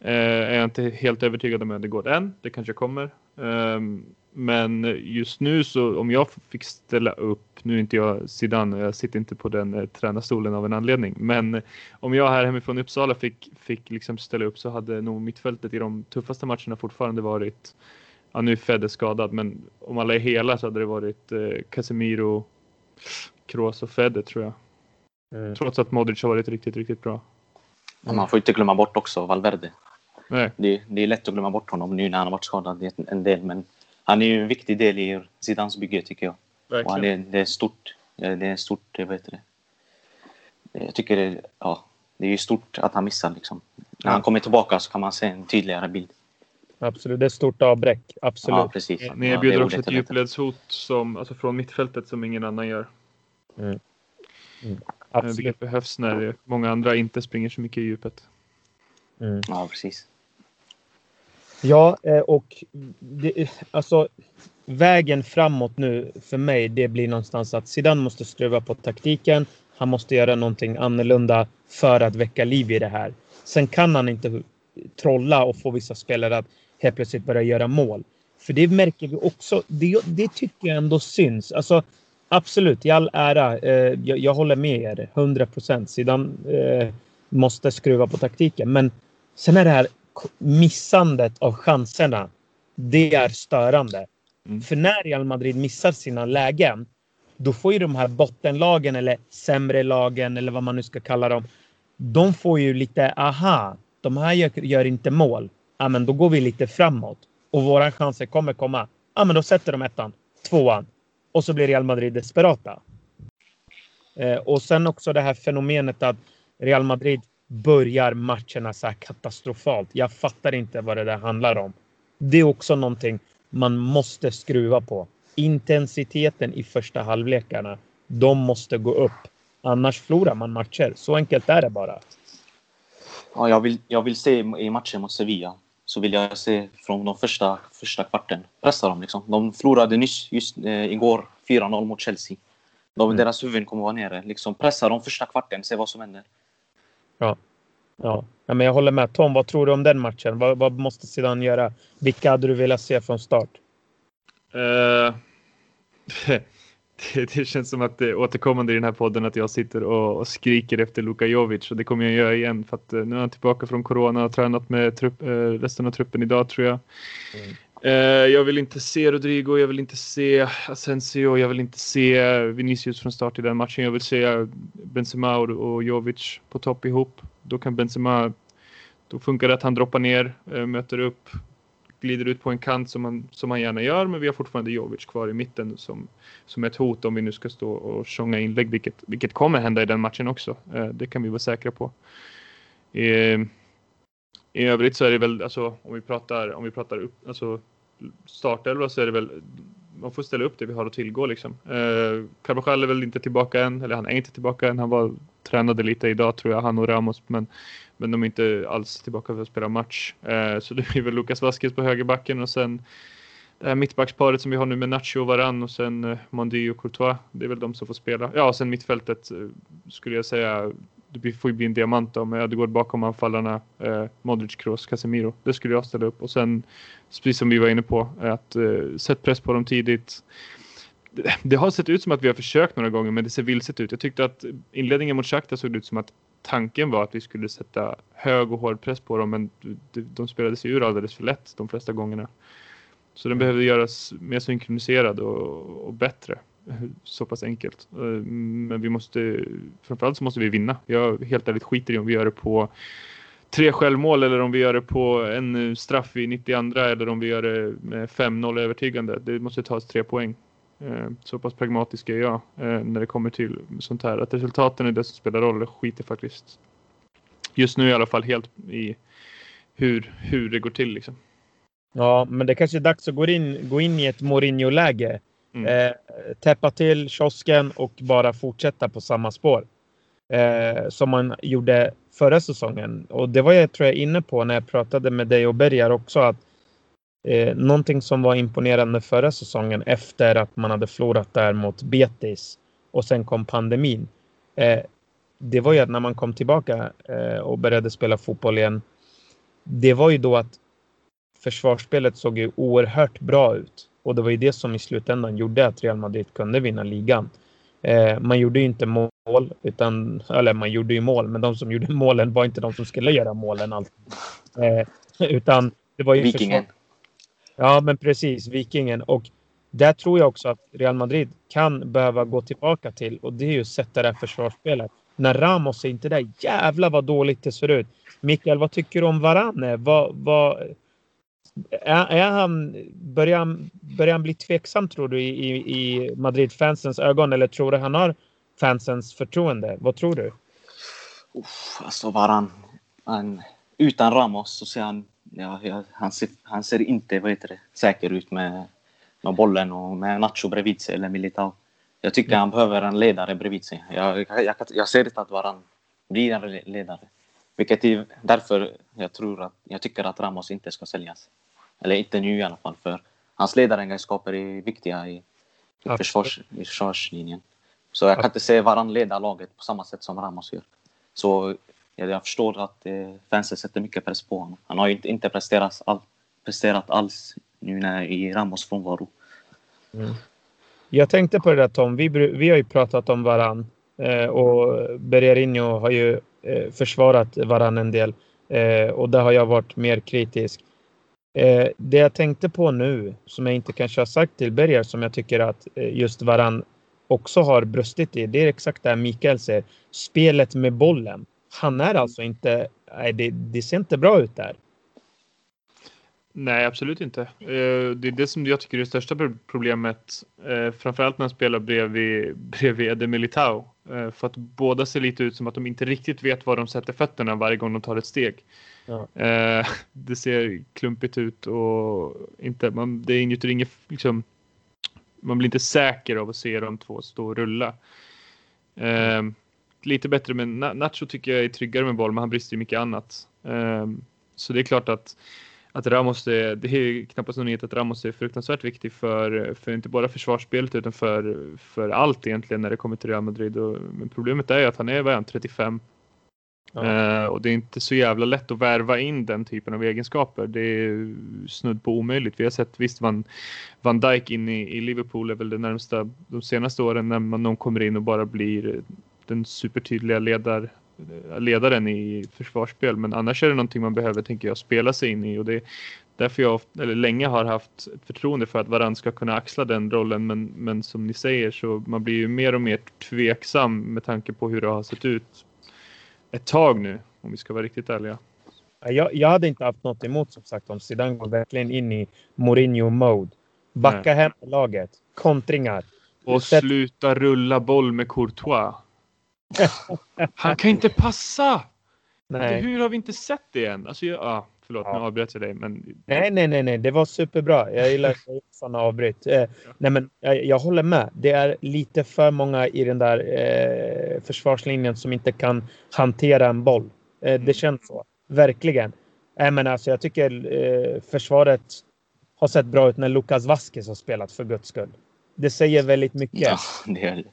Speaker 2: är jag inte helt övertygad om Ödegård än, det kanske kommer. Ehm, men just nu så om jag fick ställa upp, nu är inte jag Zidane, jag sitter inte på den eh, tränarstolen av en anledning, men om jag här hemifrån Uppsala fick, fick liksom ställa upp så hade nog mittfältet i de tuffaste matcherna fortfarande varit, ja nu är Fede skadad, men om alla är hela så hade det varit eh, Casemiro, Kroos och Fede tror jag. Mm. Trots att Modric har varit riktigt, riktigt bra.
Speaker 3: Man får inte glömma bort också Valverde. Nej. Det, det är lätt att glömma bort honom nu när han har varit skadad en del, men han är ju en viktig del i Zidans bygge tycker jag. Verkligen. Och han är, det är stort. Det är stort, vad heter det? Jag tycker det, ja, det är stort att han missar liksom. När han kommer tillbaka så kan man se en tydligare bild.
Speaker 1: Absolut, det är ett stort avbräck. Absolut. Ja,
Speaker 3: precis.
Speaker 2: Ni erbjuder ja, också ett djupledshot som, alltså från mittfältet som ingen annan gör. Mm. Mm. Absolut. Vilket behövs när många andra inte springer så mycket i djupet.
Speaker 3: Mm. Ja, precis.
Speaker 1: Ja, eh, och det, alltså vägen framåt nu för mig, det blir någonstans att Zidane måste skruva på taktiken. Han måste göra någonting annorlunda för att väcka liv i det här. Sen kan han inte trolla och få vissa spelare att helt plötsligt börja göra mål. För det märker vi också. Det, det tycker jag ändå syns. Alltså, absolut, i all ära. Eh, jag, jag, håller med er. 100 procent. Zidane eh, måste skruva på taktiken. Men sen är det här missandet av chanserna, det är störande. Mm. För när Real Madrid missar sina lägen, då får ju de här bottenlagen eller sämre lagen eller vad man nu ska kalla dem. De får ju lite, aha, de här gör, gör inte mål. Ja, men då går vi lite framåt och våra chanser kommer komma. Ja, men då sätter de ettan, tvåan och så blir Real Madrid desperata. Eh, och sen också det här fenomenet att Real Madrid börjar matcherna så här katastrofalt. Jag fattar inte vad det där handlar om. Det är också någonting man måste skruva på. Intensiteten i första halvlekarna, de måste gå upp. Annars förlorar man matcher. Så enkelt är det bara.
Speaker 3: Ja, jag, vill, jag vill se i matchen mot Sevilla så vill jag se från de första, första kvarten. Pressa dem liksom. De förlorade nyss, just eh, igår, 4-0 mot Chelsea. De, mm. Deras huvuden kommer vara nere. Liksom pressa dem första kvarten, se vad som händer.
Speaker 1: Ja. Ja. ja, men jag håller med. Tom, vad tror du om den matchen? Vad, vad måste Zidane göra? Vilka hade du velat se från start?
Speaker 2: Uh, det, det, känns som att det är återkommande i den här podden att jag sitter och, och skriker efter Luka Jovic och det kommer jag göra igen för att nu är han tillbaka från corona och tränat med trupp, resten av truppen idag tror jag. Mm. Eh, jag vill inte se Rodrigo, jag vill inte se Asensio, jag vill inte se Vinicius från start i den matchen. Jag vill se Benzema och Jovic på topp ihop. Då kan Benzema, då funkar det att han droppar ner, eh, möter upp, glider ut på en kant som han, som han gärna gör, men vi har fortfarande Jovic kvar i mitten som, som ett hot om vi nu ska stå och tjonga inlägg, vilket, vilket kommer hända i den matchen också. Eh, det kan vi vara säkra på. Eh, i övrigt så är det väl, alltså, om vi pratar, om vi pratar upp, alltså, startelva så är det väl, man får ställa upp det vi har att tillgå liksom. Eh, Carvajal är väl inte tillbaka än, eller han är inte tillbaka än. Han var tränade lite idag tror jag, han och Ramos, men, men de är inte alls tillbaka för att spela match. Eh, så det blir väl Lucas Vasquez på högerbacken och sen det här mittbacksparet som vi har nu med Nacho och Varann och sen eh, Mondi och Courtois. Det är väl de som får spela. Ja, och sen mittfältet eh, skulle jag säga det får ju bli en diamant då med Ödegård bakom anfallarna, eh, Modric, Kroos, Casemiro. Det skulle jag ställa upp och sen precis som vi var inne på att eh, sätt press på dem tidigt. Det, det, har sett ut som att vi har försökt några gånger men det ser vilset ut. Jag tyckte att inledningen mot Shakhtar såg ut som att tanken var att vi skulle sätta hög och hård press på dem men de, de spelade sig ur alldeles för lätt de flesta gångerna. Så den behövde göras mer synkroniserad och, och bättre så pass enkelt. Eh, men vi måste, framförallt så måste vi vinna. Jag helt ärligt skiter i om vi gör det på tre självmål eller om vi gör det på en eh, straff i 92 eller om vi gör det med 5-0 övertygande. Det måste tas tre poäng. Eh, så pass pragmatisk är jag när det kommer till sånt här. Att resultaten är det som spelar roll. Jag skiter faktiskt just nu i alla fall helt i hur, hur det går till. Liksom.
Speaker 1: Ja, men det kanske är dags att gå in, gå in i ett Mourinho-läge. Mm. Eh, täppa till kiosken och bara fortsätta på samma spår. Eh, som man gjorde förra säsongen. Och det var jag tror jag inne på när jag pratade med dig och Bergar också. att eh, Någonting som var imponerande förra säsongen efter att man hade förlorat där mot Betis och sen kom pandemin. Eh, det var ju att när man kom tillbaka eh, och började spela fotboll igen. Det var ju då att försvarsspelet såg ju oerhört bra ut. Och det var ju det som i slutändan gjorde att Real Madrid kunde vinna ligan. Eh, man gjorde ju inte mål, utan, eller man gjorde ju mål, men de som gjorde målen var inte de som skulle göra målen alltid. Eh, utan det var ju
Speaker 3: Vikingen. Försvar.
Speaker 1: Ja, men precis, Vikingen. Och där tror jag också att Real Madrid kan behöva gå tillbaka till och det är ju att sätta det här försvarsspelet. När Ramos är inte där, jävlar vad dåligt det ser ut. Mikael, vad tycker du om Varane? Vad, vad, är, är han, börjar, han, börjar han bli tveksam tror du i, i Madrid-fansens ögon eller tror du han har fansens förtroende? Vad tror du?
Speaker 3: Uff, alltså Varan, han, utan Ramos så ser han, ja, han, ser, han ser inte vad heter det, säker ut med, med bollen och med Nacho bredvid sig eller Militao. Jag tycker mm. han behöver en ledare bredvid sig. Jag, jag, jag, jag ser inte att Varan blir en ledare. Vilket är därför jag tror att jag tycker att Ramos inte ska säljas. Eller inte nu i alla fall, för hans ledaregenskaper är viktiga i, i, försvars, i försvarslinjen. Så jag kan inte se varann leda laget på samma sätt som Ramos gör. Så jag förstår att eh, fansen sätter mycket press på honom. Han har ju inte, inte presterat, all, presterat alls nu när, i Ramos frånvaro.
Speaker 1: Mm. Jag tänkte på det där Tom, vi, vi har ju pratat om varann eh, och Bergerino har ju eh, försvarat varann en del eh, och där har jag varit mer kritisk. Eh, det jag tänkte på nu, som jag inte kanske har sagt till Berger, som jag tycker att eh, just Varann också har brustit i, det är exakt det här Mikael säger. Spelet med bollen. Han är alltså inte... Nej, det, det ser inte bra ut där.
Speaker 2: Nej, absolut inte. Eh, det är det som jag tycker är det största problemet. Eh, framförallt när han spelar bredvid, bredvid Ede Militao. Eh, för att båda ser lite ut som att de inte riktigt vet var de sätter fötterna varje gång de tar ett steg. Ja. Det ser klumpigt ut och inte, man, det ingjuter inget, liksom, man blir inte säker av att se de två stå och rulla. Lite bättre med Nacho tycker jag är tryggare med boll, men han brister i mycket annat. Så det är klart att att Ramos det är knappast någon nyhet att Ramos är fruktansvärt viktig för, för inte bara försvarsspelet utan för, för allt egentligen när det kommer till Real Madrid. Och, men problemet är ju att han är, vad är han, 35? Ja. Uh, och det är inte så jävla lätt att värva in den typen av egenskaper. Det är snudd på omöjligt. Vi har sett visst Van, Van Dijk in i, i Liverpool är väl det närmsta de senaste åren när man, någon kommer in och bara blir den supertydliga ledar, ledaren i försvarsspel. Men annars är det någonting man behöver, tänker jag, spela sig in i och det, därför jag eller länge har haft ett förtroende för att Varann ska kunna axla den rollen. Men, men som ni säger så man blir ju mer och mer tveksam med tanke på hur det har sett ut ett tag nu, om vi ska vara riktigt ärliga.
Speaker 1: Jag, jag hade inte haft något emot som sagt om Zidane går verkligen in i Mourinho-mode. Backa Nej. hem laget, kontringar.
Speaker 2: Och sluta rulla boll med Courtois. Han kan inte passa! Nej. Hur har vi inte sett det än? Alltså, jag, ah, Förlåt, ja. nu avbröt jag dig. Men...
Speaker 1: Nej, nej, nej, nej, det var superbra. Jag gillar sådana avbryt. Eh, ja. Nej, men jag, jag, håller med. Det är lite för många i den där eh, försvarslinjen som inte kan hantera en boll. Eh, mm. Det känns så. Verkligen. Eh, men alltså, jag tycker eh, försvaret har sett bra ut när Lucas Vasquez har spelat för guds skull. Det säger väldigt mycket. Ja, det är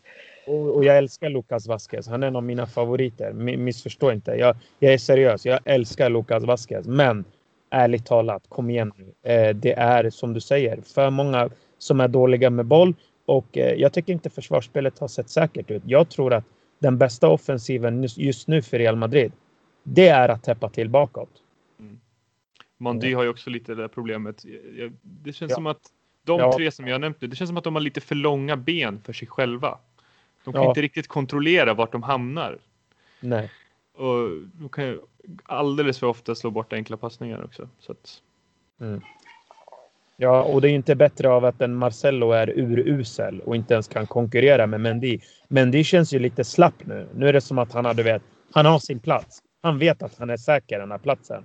Speaker 1: och, och, jag älskar Lucas Vasquez. Han är en av mina favoriter. Missförstå inte. Jag, jag är seriös. Jag älskar Lucas Vasquez. Men ärligt talat, kom igen nu. Eh, det är som du säger för många som är dåliga med boll. Och eh, jag tycker inte försvarsspelet har sett säkert ut. Jag tror att den bästa offensiven just nu för Real Madrid, det är att täppa till bakåt. Mm.
Speaker 2: Mondi har ju också lite det där problemet. Det känns ja. som att de ja. tre som jag nämnt det känns som att de har lite för långa ben för sig själva. De kan ja. inte riktigt kontrollera vart de hamnar.
Speaker 1: Nej.
Speaker 2: Och de kan ju alldeles för ofta slå bort enkla passningar också. Så att...
Speaker 1: mm. Ja, och det är inte bättre av att en Marcello är urusel och inte ens kan konkurrera med Mendy. Mendy känns ju lite slapp nu. Nu är det som att han har, du vet, han har sin plats. Han vet att han är säker den här platsen.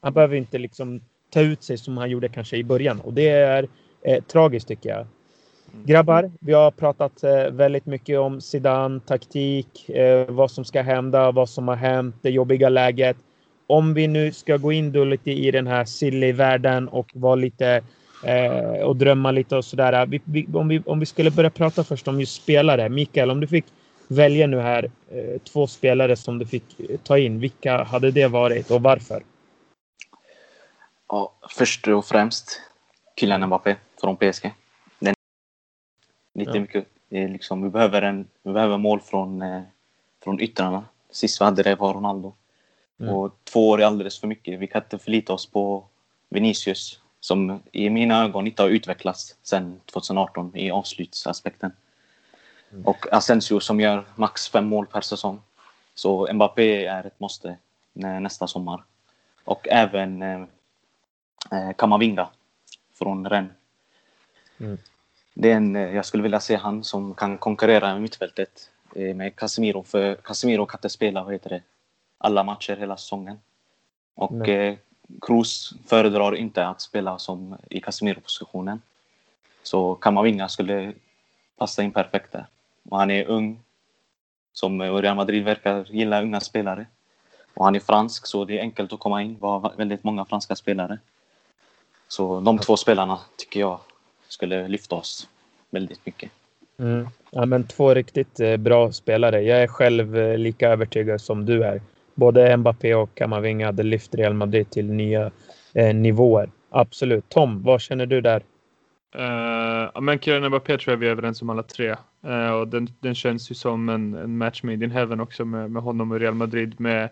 Speaker 1: Han behöver inte liksom ta ut sig som han gjorde kanske i början och det är eh, tragiskt tycker jag. Grabbar, vi har pratat eh, väldigt mycket om Zidane, taktik, eh, vad som ska hända, vad som har hänt, det jobbiga läget. Om vi nu ska gå in då lite i den här silly-världen och vara lite eh, och drömma lite och sådär. Vi, vi, om, vi, om vi skulle börja prata först om just spelare. Mikael, om du fick välja nu här eh, två spelare som du fick ta in. Vilka hade det varit och varför?
Speaker 3: Ja, först och främst Kylian Mbappé från PSG. Lite ja. mycket. liksom, vi, behöver en, vi behöver mål från, eh, från yttrarna. Sist vi hade det var Ronaldo. Mm. Och två år är alldeles för mycket. Vi kan inte förlita oss på Vinicius som i mina ögon inte har utvecklats sedan 2018 i avslutsaspekten. Mm. Och Asensio som gör max fem mål per säsong. Så Mbappé är ett måste nästa sommar. Och även eh, eh Kamavinga från Rennes. Mm det är en, eh, jag skulle vilja se han som kan konkurrera med mittfältet eh, med Casemiro. För Casemiro kan inte spela vad heter det, alla matcher hela säsongen. Och eh, Kroos föredrar inte att spela som i Casemiro-positionen. Så Kamavinga skulle passa in perfekt där. Och han är ung, som Real Madrid verkar gilla unga spelare. Och han är fransk, så det är enkelt att komma in. Vi har väldigt många franska spelare. Så de två spelarna tycker jag skulle lyfta oss väldigt mycket.
Speaker 1: Mm. Ja, men två riktigt eh, bra spelare. Jag är själv eh, lika övertygad som du är. Både Mbappé och Kamavinga hade lyft Real Madrid till nya eh, nivåer. Absolut. Tom, vad känner du där?
Speaker 2: Uh, men Kylian Mbappé tror jag vi är överens om alla tre. Uh, och den, den känns ju som en, en match made in heaven också med, med honom och Real Madrid med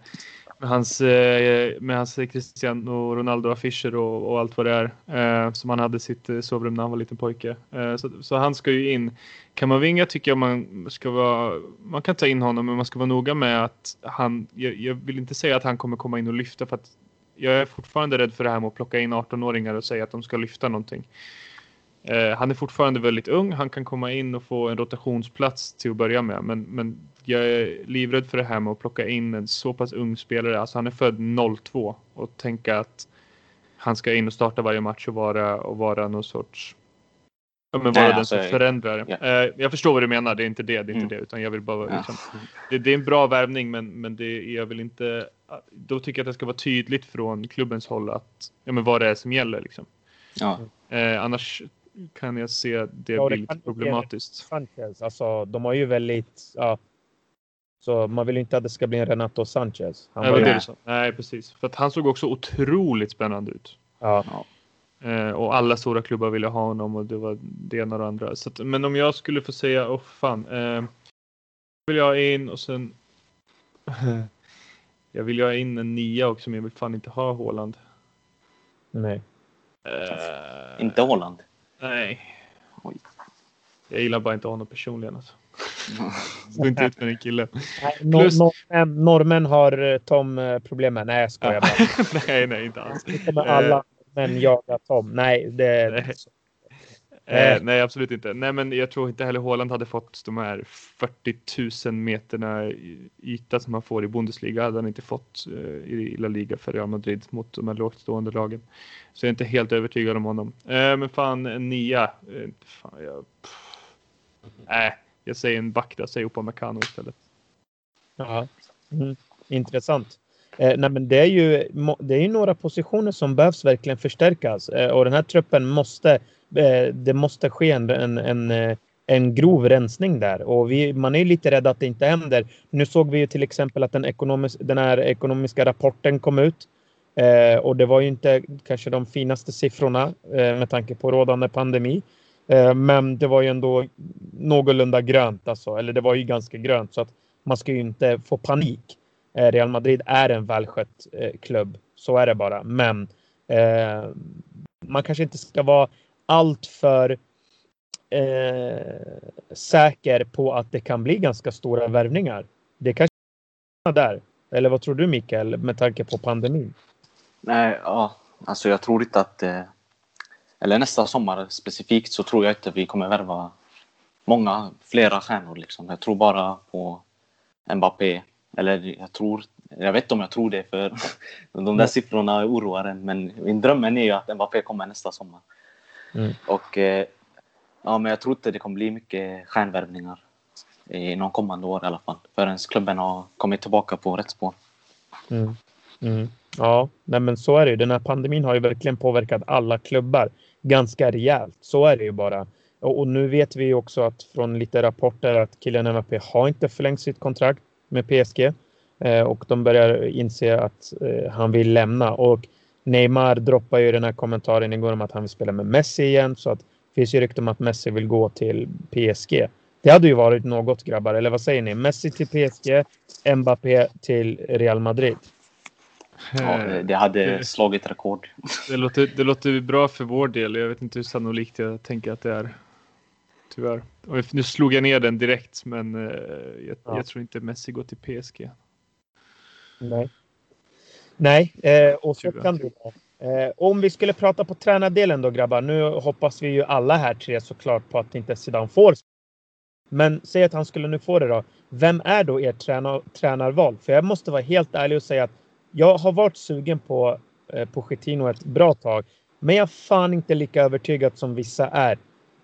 Speaker 2: med hans, eh, med hans Cristiano Ronaldo-affischer och, och, allt vad det är. Eh, som han hade i sitt eh, sovrum när han var liten pojke. Eh, så, så, han ska ju in. Kamavinga tycker jag man ska vara, man kan ta in honom men man ska vara noga med att han, jag, jag vill inte säga att han kommer komma in och lyfta för att jag är fortfarande rädd för det här med att plocka in 18-åringar och säga att de ska lyfta någonting. Eh, han är fortfarande väldigt ung. Han kan komma in och få en rotationsplats till att börja med. Men, men jag är livrädd för det här med att plocka in en så pass ung spelare. Alltså han är född 02 och tänka att han ska in och starta varje match och vara, och vara någon sorts Ja, men vara Nej, den alltså, som förändrar. Eh, jag förstår vad du menar, det är inte det, det är inte mm. det, utan jag vill bara liksom, det, det, är en bra värvning, men, men det, jag vill inte, då tycker jag att det ska vara tydligt från klubbens håll att, ja men vad det är som gäller liksom. Ja. Eh, annars kan jag se det ja, bli lite problematiskt.
Speaker 1: Sanchez, alltså de har ju väldigt, ja, Så man vill ju inte att det ska bli en Renato Sanchez.
Speaker 2: Han Nej, var det det Nej, precis. För att han såg också otroligt spännande ut.
Speaker 1: Ja.
Speaker 2: Eh, och alla stora klubbar ville ha honom och det var det ena och det andra. Så att, men om jag skulle få säga, åh oh, fan. Eh, vill jag in och sen. jag vill ju ha in en nia också, men jag vill fan inte ha Håland.
Speaker 1: Nej.
Speaker 3: Eh, inte Håland?
Speaker 2: Nej. Oj. Jag gillar bara inte honom personligen. Alltså. Stå inte ut med den killen.
Speaker 1: Plus... Norrmän, norrmän har eh, Tom eh, problem med. Nej, jag skojar
Speaker 2: bara. nej, nej, inte alls.
Speaker 1: Inte med alla men jaga Tom. Nej, det...
Speaker 2: Nej. Eh, nej, absolut inte. Nej, men jag tror inte heller Håland hade fått de här 40 000 meterna yta som man får i Bundesliga. hade han inte fått eh, i La Liga för Real Madrid mot de här lågt stående lagen. Så jag är inte helt övertygad om honom. Eh, men fan, en nia. Eh, fan, jag, Nej, jag säger en back där, säger Upamecano istället.
Speaker 1: Ja, mm. intressant. Eh, nej, men det, är ju, det är ju några positioner som behövs verkligen förstärkas eh, och den här truppen måste, eh, Eh, det måste ske en, en, en, eh, en grov rensning där och vi, man är lite rädd att det inte händer. Nu såg vi ju till exempel att den, ekonomis, den här ekonomiska rapporten kom ut eh, och det var ju inte kanske de finaste siffrorna eh, med tanke på rådande pandemi. Eh, men det var ju ändå någorlunda grönt alltså, eller det var ju ganska grönt så att man ska ju inte få panik. Eh, Real Madrid är en välskött eh, klubb. Så är det bara. Men eh, man kanske inte ska vara alltför eh, säker på att det kan bli ganska stora värvningar. Det kanske är där. Eller vad tror du Mikael med tanke på pandemin?
Speaker 3: Nej, ja, alltså jag tror inte att eh, eller nästa sommar specifikt så tror jag inte vi kommer värva många flera stjärnor liksom. Jag tror bara på Mbappé eller jag tror, jag vet inte om jag tror det för de där siffrorna oroar en. Men min drömmen är ju att Mbappé kommer nästa sommar. Mm. Och eh, ja, men jag tror inte det kommer bli mycket stjärnvärvningar i någon kommande år i alla fall. Förrän klubben har kommit tillbaka på rätt spår.
Speaker 1: Mm. Mm. Ja, nej men så är det ju. Den här pandemin har ju verkligen påverkat alla klubbar ganska rejält. Så är det ju bara. Och, och nu vet vi också att från lite rapporter att Kylian Mbappé har inte förlängt sitt kontrakt med PSG eh, och de börjar inse att eh, han vill lämna och Neymar droppar ju den här kommentaren igår om att han vill spela med Messi igen så att det finns ju rykten om att Messi vill gå till PSG. Det hade ju varit något grabbar, eller vad säger ni? Messi till PSG, Mbappé till Real Madrid.
Speaker 3: Ja, det hade slagit rekord.
Speaker 2: Det låter, det låter bra för vår del. Jag vet inte hur sannolikt jag tänker att det är tyvärr. Och nu slog jag ner den direkt, men eh, jag, ja. jag, tror inte Messi går till PSG.
Speaker 1: Nej. Nej, eh, och så kan det eh, Om vi skulle prata på tränardelen då grabbar. Nu hoppas vi ju alla här tre såklart på att inte Zidane får. Men säg att han skulle nu få det då. Vem är då ert tränar, tränarval? För jag måste vara helt ärlig och säga att jag har varit sugen på eh, Pochettino ett bra tag. Men jag är fan inte lika övertygad som vissa är.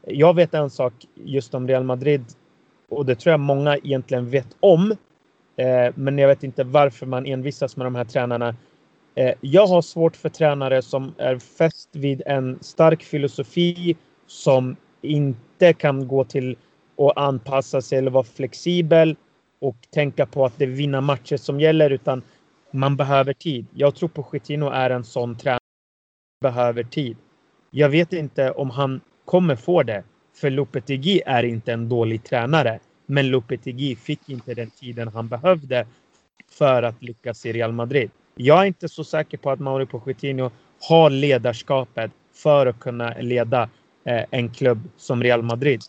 Speaker 1: Jag vet en sak just om Real Madrid och det tror jag många egentligen vet om. Eh, men jag vet inte varför man envisas med de här tränarna. Eh, jag har svårt för tränare som är fäst vid en stark filosofi som inte kan gå till att anpassa sig eller vara flexibel och tänka på att det är vinna matcher som gäller utan man behöver tid. Jag tror på Pochettino är en sån tränare behöver tid. Jag vet inte om han kommer få det. För Lopetegui är inte en dålig tränare. Men Lopetegui fick inte den tiden han behövde för att lyckas i Real Madrid. Jag är inte så säker på att Mauri Pochettino har ledarskapet för att kunna leda eh, en klubb som Real Madrid.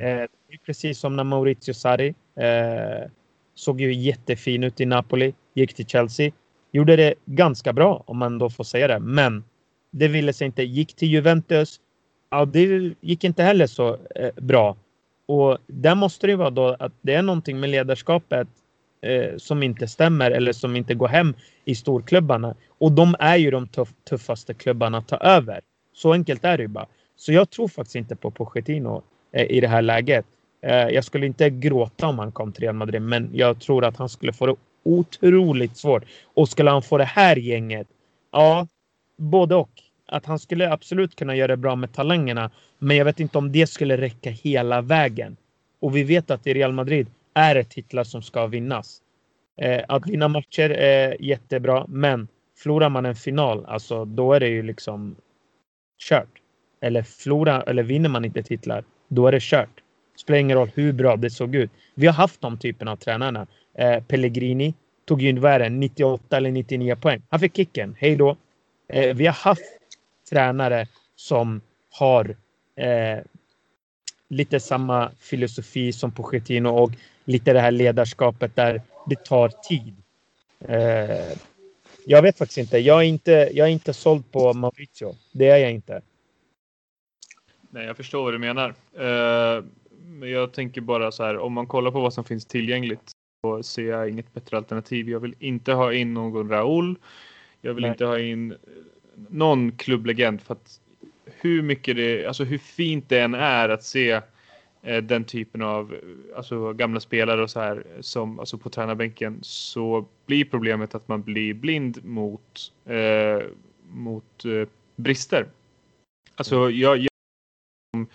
Speaker 1: Eh, precis som när Maurizio Sarri eh, såg ju jättefin ut i Napoli, gick till Chelsea. Gjorde det ganska bra om man då får säga det, men det ville sig inte. Gick till Juventus, ja, det gick inte heller så eh, bra. Och där måste det vara då att det är någonting med ledarskapet eh, som inte stämmer eller som inte går hem i storklubbarna. Och de är ju de tuff, tuffaste klubbarna att ta över. Så enkelt är det ju bara. Så jag tror faktiskt inte på Pochettino eh, i det här läget. Eh, jag skulle inte gråta om han kom till Real Madrid, men jag tror att han skulle få det otroligt svårt. Och skulle han få det här gänget, ja, både och att han skulle absolut kunna göra det bra med talangerna. Men jag vet inte om det skulle räcka hela vägen. Och vi vet att i Real Madrid, är det titlar som ska vinnas. Eh, att vinna matcher är jättebra, men förlorar man en final, alltså då är det ju liksom kört. Eller förlora, eller vinner man inte titlar, då är det kört. Spelar ingen roll hur bra det såg ut. Vi har haft de typerna av tränarna. Eh, Pellegrini tog ju vad 98 eller 99 poäng. Han fick kicken. Hej då. Eh, vi har haft tränare som har eh, lite samma filosofi som Pochettino och lite det här ledarskapet där det tar tid. Eh, jag vet faktiskt inte. Jag är inte, jag är inte såld på Mauricio. Det är jag inte.
Speaker 2: Nej, jag förstår vad du menar. Uh, men jag tänker bara så här, om man kollar på vad som finns tillgängligt så ser jag inget bättre alternativ. Jag vill inte ha in någon Raul. Jag vill Nej. inte ha in någon klubblegend för att hur mycket det, alltså hur fint det än är att se eh, den typen av alltså gamla spelare och så här som alltså på tränarbänken så blir problemet att man blir blind mot eh, mot eh, brister. Alltså mm. jag, jag om,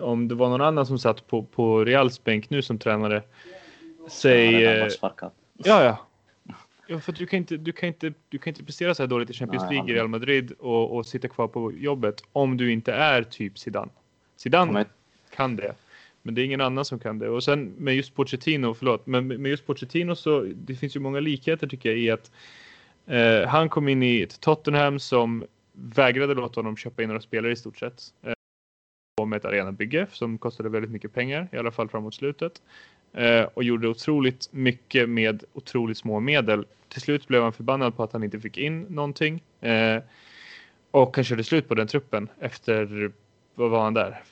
Speaker 2: om det var någon annan som satt på på Reals bänk nu som tränare. Säg. Ja, ja, ja. För du kan inte, du kan inte, du kan inte prestera så här dåligt i Champions Nej, League i Real Madrid och, och sitta kvar på jobbet om du inte är typ Zidane. Zidane Men... kan det, men det är ingen annan som kan det. Och sen med just Pochettino, förlåt, men med just Pochettino så det finns ju många likheter tycker jag i att eh, han kom in i ett Tottenham som vägrade låta honom köpa in några spelare i stort sett. Eh, med ett arenabygge som kostade väldigt mycket pengar, i alla fall framåt slutet. Eh, och gjorde otroligt mycket med otroligt små medel. Till slut blev han förbannad på att han inte fick in någonting. Eh, och han körde slut på den truppen efter, vad var han där?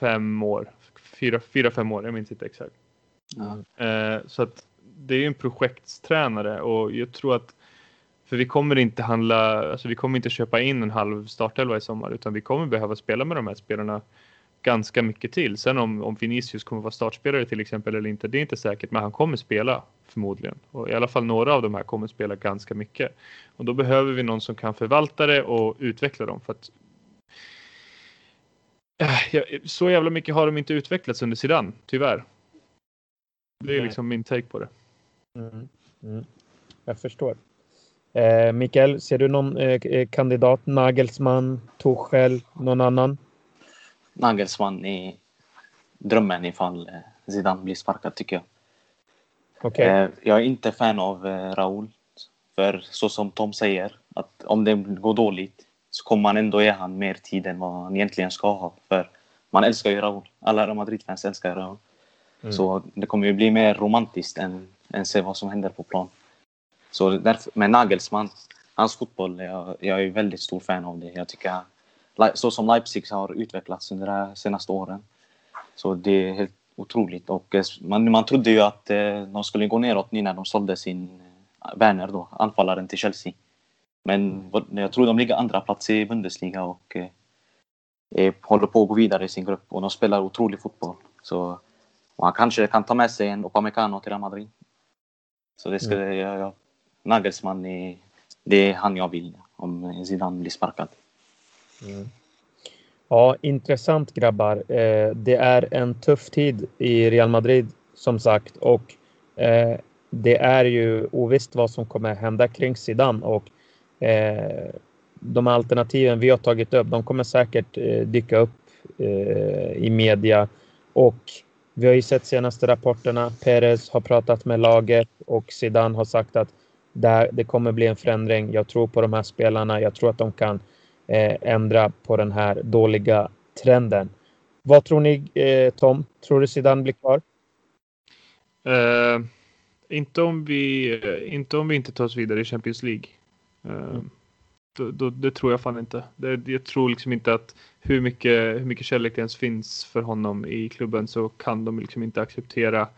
Speaker 2: Fem år. Fyra, fyra fem år, jag minns inte exakt. Mm. så att det är en projekttränare och jag tror att för vi kommer inte handla, alltså vi kommer inte köpa in en halv startelva i sommar utan vi kommer behöva spela med de här spelarna ganska mycket till. Sen om, om Vinicius kommer vara startspelare till exempel eller inte, det är inte säkert, men han kommer spela förmodligen. Och i alla fall några av de här kommer spela ganska mycket. Och då behöver vi någon som kan förvalta det och utveckla dem. För att, äh, så jävla mycket har de inte utvecklats under Zidane, tyvärr. Det är liksom min take på det.
Speaker 1: Mm. Mm. Jag förstår. Eh, Mikael, ser du någon eh, kandidat? Nagelsmann, Tuchel, någon annan?
Speaker 3: Nagelsmann är drömmen ifall eh, Zidane blir sparkad tycker jag.
Speaker 1: Okay.
Speaker 3: Eh, jag är inte fan av eh, Raúl. För så som Tom säger, att om det går dåligt så kommer man ändå ge han mer tid än vad han egentligen ska ha. För man älskar ju Raúl. Alla Real Madrid-fans älskar Raúl. Mm. Så det kommer ju bli mer romantiskt än, än se vad som händer på plan. Så därför, med Nagelsmann, hans fotboll, jag, jag är väldigt stor fan av det. Jag tycker så som Leipzig har utvecklats under de senaste åren. Så det är helt otroligt. Och eh, man, man trodde ju att eh, de skulle gå neråt nu när de sålde sin eh, Werner, då, anfallaren till Chelsea. Men jag tror de ligger andra plats i Bundesliga och eh, håller på att gå vidare i sin grupp. Och de spelar otrolig fotboll. Så han kanske kan ta med sig en Upamecano till Real Madrid. Så det skulle mm. jag, jag, Nagelsmann, är, det är han jag vill om Zidane blir sparkad.
Speaker 1: Mm. Ja, intressant grabbar. Eh, det är en tuff tid i Real Madrid som sagt och eh, det är ju ovisst vad som kommer hända kring Zidane och eh, de alternativen vi har tagit upp, de kommer säkert eh, dyka upp eh, i media och vi har ju sett senaste rapporterna. Perez har pratat med laget och Zidane har sagt att det kommer bli en förändring. Jag tror på de här spelarna. Jag tror att de kan eh, ändra på den här dåliga trenden. Vad tror ni eh, Tom? Tror du Zidane blir kvar?
Speaker 2: Uh, inte, om vi, inte om vi inte tar oss vidare i Champions League. Uh, mm. då, då, det tror jag fan inte. Det, jag tror liksom inte att hur mycket, hur mycket kärlek det ens finns för honom i klubben så kan de liksom inte acceptera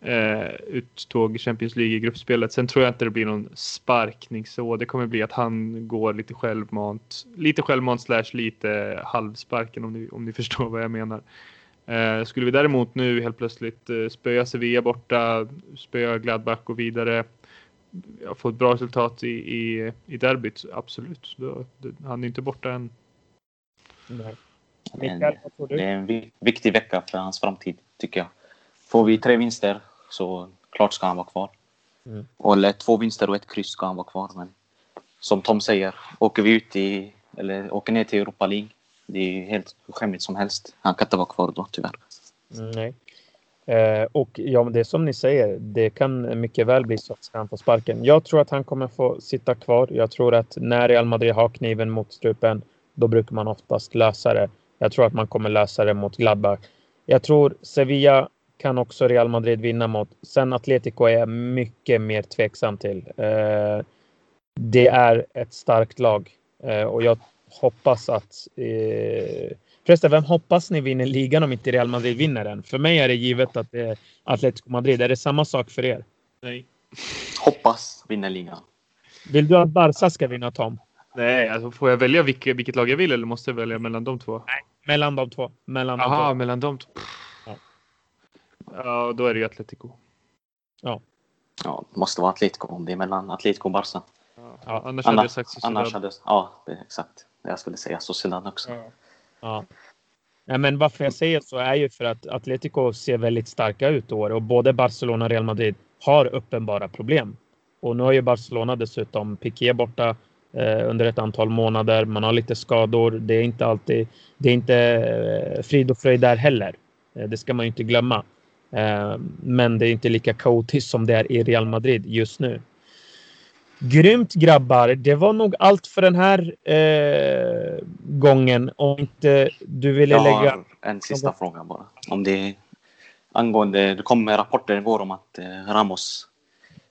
Speaker 2: eh, uttåg i Champions League i gruppspelet. Sen tror jag inte det blir någon sparkning så. Det kommer bli att han går lite självmant, lite självmant slash lite halvsparken om ni, om ni förstår vad jag menar. Eh, skulle vi däremot nu helt plötsligt eh, spöa Sevilla borta, spöa Gladbach och vidare, ja, få ett bra resultat i, i, i derbyt, absolut. Då, det, han är inte borta än.
Speaker 3: Nej. Mikael, det är en viktig vecka för hans framtid, tycker jag. Får vi tre vinster Så klart ska han vara kvar.
Speaker 1: Mm.
Speaker 3: Och eller två vinster och ett kryss ska han vara kvar. Men som Tom säger, åker vi ut i, eller åker ner till Europa League, det är helt skämmigt som helst. Han kan inte vara kvar då, tyvärr.
Speaker 1: Mm, Nej. Eh, och ja, det som ni säger, det kan mycket väl bli så att han får sparken. Jag tror att han kommer få sitta kvar. Jag tror att när Real Madrid har kniven mot strupen, då brukar man oftast lösa det. Jag tror att man kommer lösa det mot Gladbach. Jag tror Sevilla kan också Real Madrid vinna mot. Sen Atletico är jag mycket mer tveksam till. Eh, det är ett starkt lag eh, och jag hoppas att eh, Förresten, vem hoppas ni vinner ligan om inte Real Madrid vinner den? För mig är det givet att det är Atletico Madrid. Är det samma sak för er?
Speaker 2: Nej.
Speaker 3: Hoppas vinner ligan.
Speaker 1: Vill du att Barca ska vinna Tom?
Speaker 2: Nej, alltså får jag välja vilket, vilket lag jag vill eller måste jag välja mellan de två?
Speaker 1: Mellan de två. Mellan de
Speaker 2: Aha,
Speaker 1: två.
Speaker 2: mellan de två.
Speaker 1: Ja.
Speaker 2: Ja, då är det ju Atletico.
Speaker 3: Ja, det måste vara Atletico om det är mellan Atletico och Barca.
Speaker 2: Ja.
Speaker 1: Ja,
Speaker 2: Annars hade jag
Speaker 3: Annars,
Speaker 2: sagt Sociedad.
Speaker 3: annars hade Ja, det är exakt. Jag skulle säga Sociedad också.
Speaker 2: Ja.
Speaker 1: Ja. Nej, men varför jag säger så är ju för att Atletico ser väldigt starka ut i år och både Barcelona och Real Madrid har uppenbara problem. Och nu har ju Barcelona dessutom Piqué borta eh, under ett antal månader. Man har lite skador. Det är inte alltid. Det är inte eh, frid och fröjd där heller. Eh, det ska man ju inte glömma. Eh, men det är inte lika kaotiskt som det är i Real Madrid just nu. Grymt grabbar. Det var nog allt för den här eh, gången. Om inte du ville
Speaker 3: Jag
Speaker 1: lägga...
Speaker 3: har en sista fråga bara. Om det angående, det kom rapporter igår om att eh, Ramos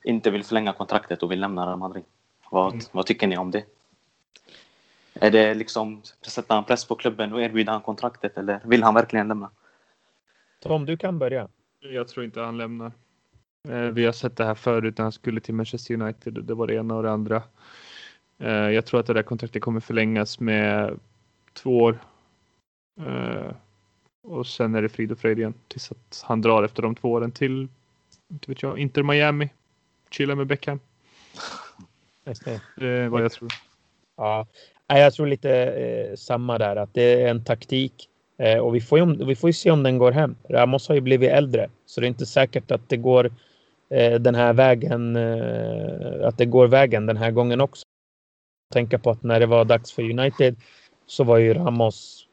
Speaker 3: inte vill förlänga kontraktet och vill lämna Real Madrid. Vad,
Speaker 2: Mm.
Speaker 3: vad tycker ni om det? Är det liksom, sätter han press på klubben och erbjuder han kontraktet eller vill han verkligen lämna?
Speaker 1: Tom, du kan börja.
Speaker 2: Jag tror inte han lämnar. Eh, Vi har sett det här förut när han skulle till Manchester United. Det var det ena och det andra. Eh, Jag tror att det där kontraktet kommer förlängas med två år. Eh, Och sen är det frid och fröjd igen tills att han drar efter de två åren till, inte vet jag, Inter Miami. Chilla med Beckham. Det är vad jag tror.
Speaker 1: Ja, jag tror lite eh, samma där, att det är en taktik. Eh, och vi får, ju, vi får ju se om den går hem. Ramos har ju blivit äldre, så det är inte säkert att det går eh, den här vägen, eh, att det går vägen den här gången också. Tänka på att när det var dags för United så var ju Ramos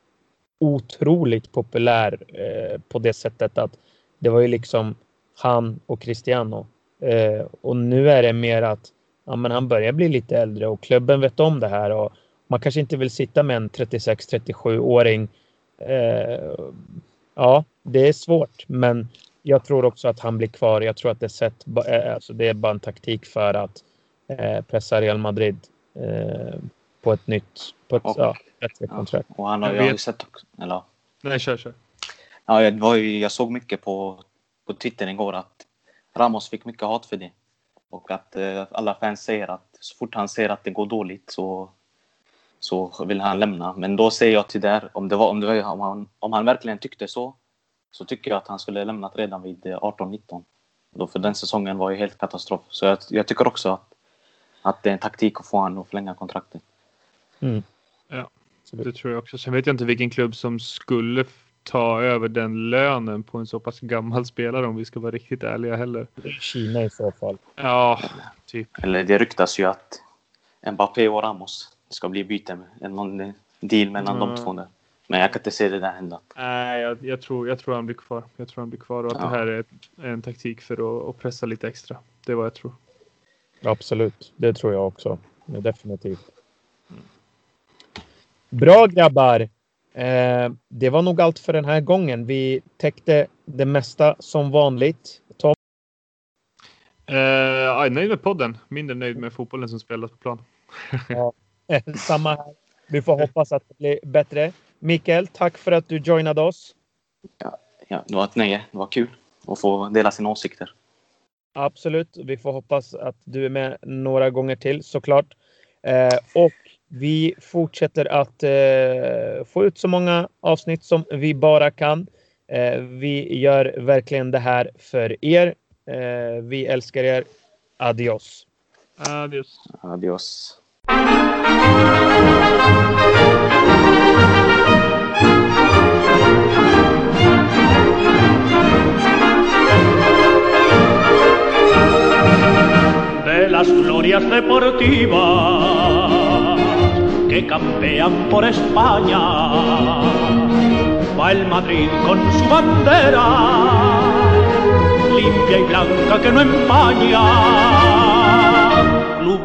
Speaker 1: otroligt populär eh, på det sättet att det var ju liksom han och Cristiano. Eh, och nu är det mer att ja, men han börjar bli lite äldre och klubben vet om det här och man kanske inte vill sitta med en 36-37-åring. Eh, ja, det är svårt, men jag tror också att han blir kvar. Jag tror att det ba- eh, alltså det är bara en taktik för att eh, pressa Real Madrid eh, på ett nytt, på ett
Speaker 3: Och-
Speaker 1: ja, bättre
Speaker 3: Ja.
Speaker 1: kontrakt.
Speaker 3: Och han har,
Speaker 2: Jag
Speaker 3: ju sett också, eller
Speaker 2: Nej, kör, kör.
Speaker 3: Ja, jag, var ju, jag såg mycket på, på Twitter igår att Ramos fick mycket hat för det. Och att eh, alla fans säger att så fort han ser att det går dåligt så, så vill han lämna. Men då säger jag till där, om, det var, om, det var, om, han, om han verkligen tyckte så, så tycker jag att han skulle lämnat redan vid eh, 18-19. Då För den säsongen var ju helt katastrof. Så jag, jag tycker också att, att det är en taktik att få honom att förlänga kontraktet.
Speaker 1: Mm.
Speaker 2: Ja. Det tror jag också. Sen vet jag inte vilken klubb som skulle ta över den lönen på en så pass gammal spelare om vi ska vara riktigt ärliga heller.
Speaker 1: Kina i så fall.
Speaker 2: Ja, typ.
Speaker 3: Eller det ryktas ju att Mbappé och Ramos ska bli byte med någon deal mellan
Speaker 2: Mm.
Speaker 3: de två där. Men jag kan inte se det där hända.
Speaker 2: Nej, jag, jag, tror, jag tror han blir kvar. Jag tror han blir kvar och att
Speaker 3: Ja.
Speaker 2: det här är en taktik för att, att pressa lite extra. Det är vad jag tror.
Speaker 1: Absolut, det tror jag också. Ja, Definitivt. Bra grabbar! Eh, det var nog allt för den här gången. Vi täckte det mesta som vanligt. Tom,
Speaker 2: Eh, jag är nöjd med podden. Mindre nöjd med fotbollen som spelas på plan.
Speaker 1: eh, samma här. Vi får hoppas att det blir bättre. Mikael, tack för att du joinade oss.
Speaker 3: Ja, det var ett nöje. Det var kul att få dela sina åsikter.
Speaker 1: Absolut. Vi får hoppas att du är med några gånger till såklart. Eh, och vi fortsätter att eh, få ut så många avsnitt som vi bara kan. Eh, vi gör verkligen det här för er. Eh, vi älskar er. Adios.
Speaker 2: Adios.
Speaker 3: Adios.
Speaker 4: De las glorias deportivas que campean por España, va el Madrid con su bandera, limpia y blanca que no empaña.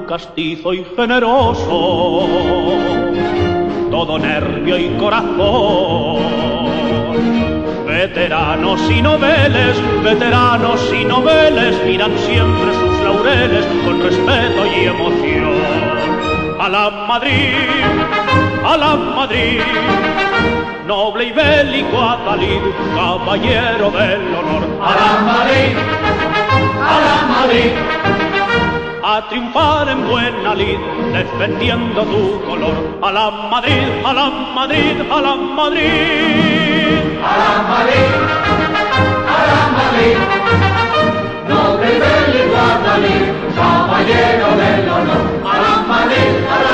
Speaker 4: Castizo y generoso, todo nervio y corazón Veteranos y noveles, veteranos y noveles miran siempre sus laureles con respeto y emoción. A la Madrid, a la Madrid, noble y bélico Adalid, caballero del honor.
Speaker 5: A la Madrid, a la Madrid
Speaker 4: a triunfar en buena lid, defendiendo tu color. A la Madrid, a la Madrid, a la Madrid.
Speaker 5: A la Madrid, a la Madrid. Noble del Iguadalí, caballero del honor. A la Madrid, a la Madrid.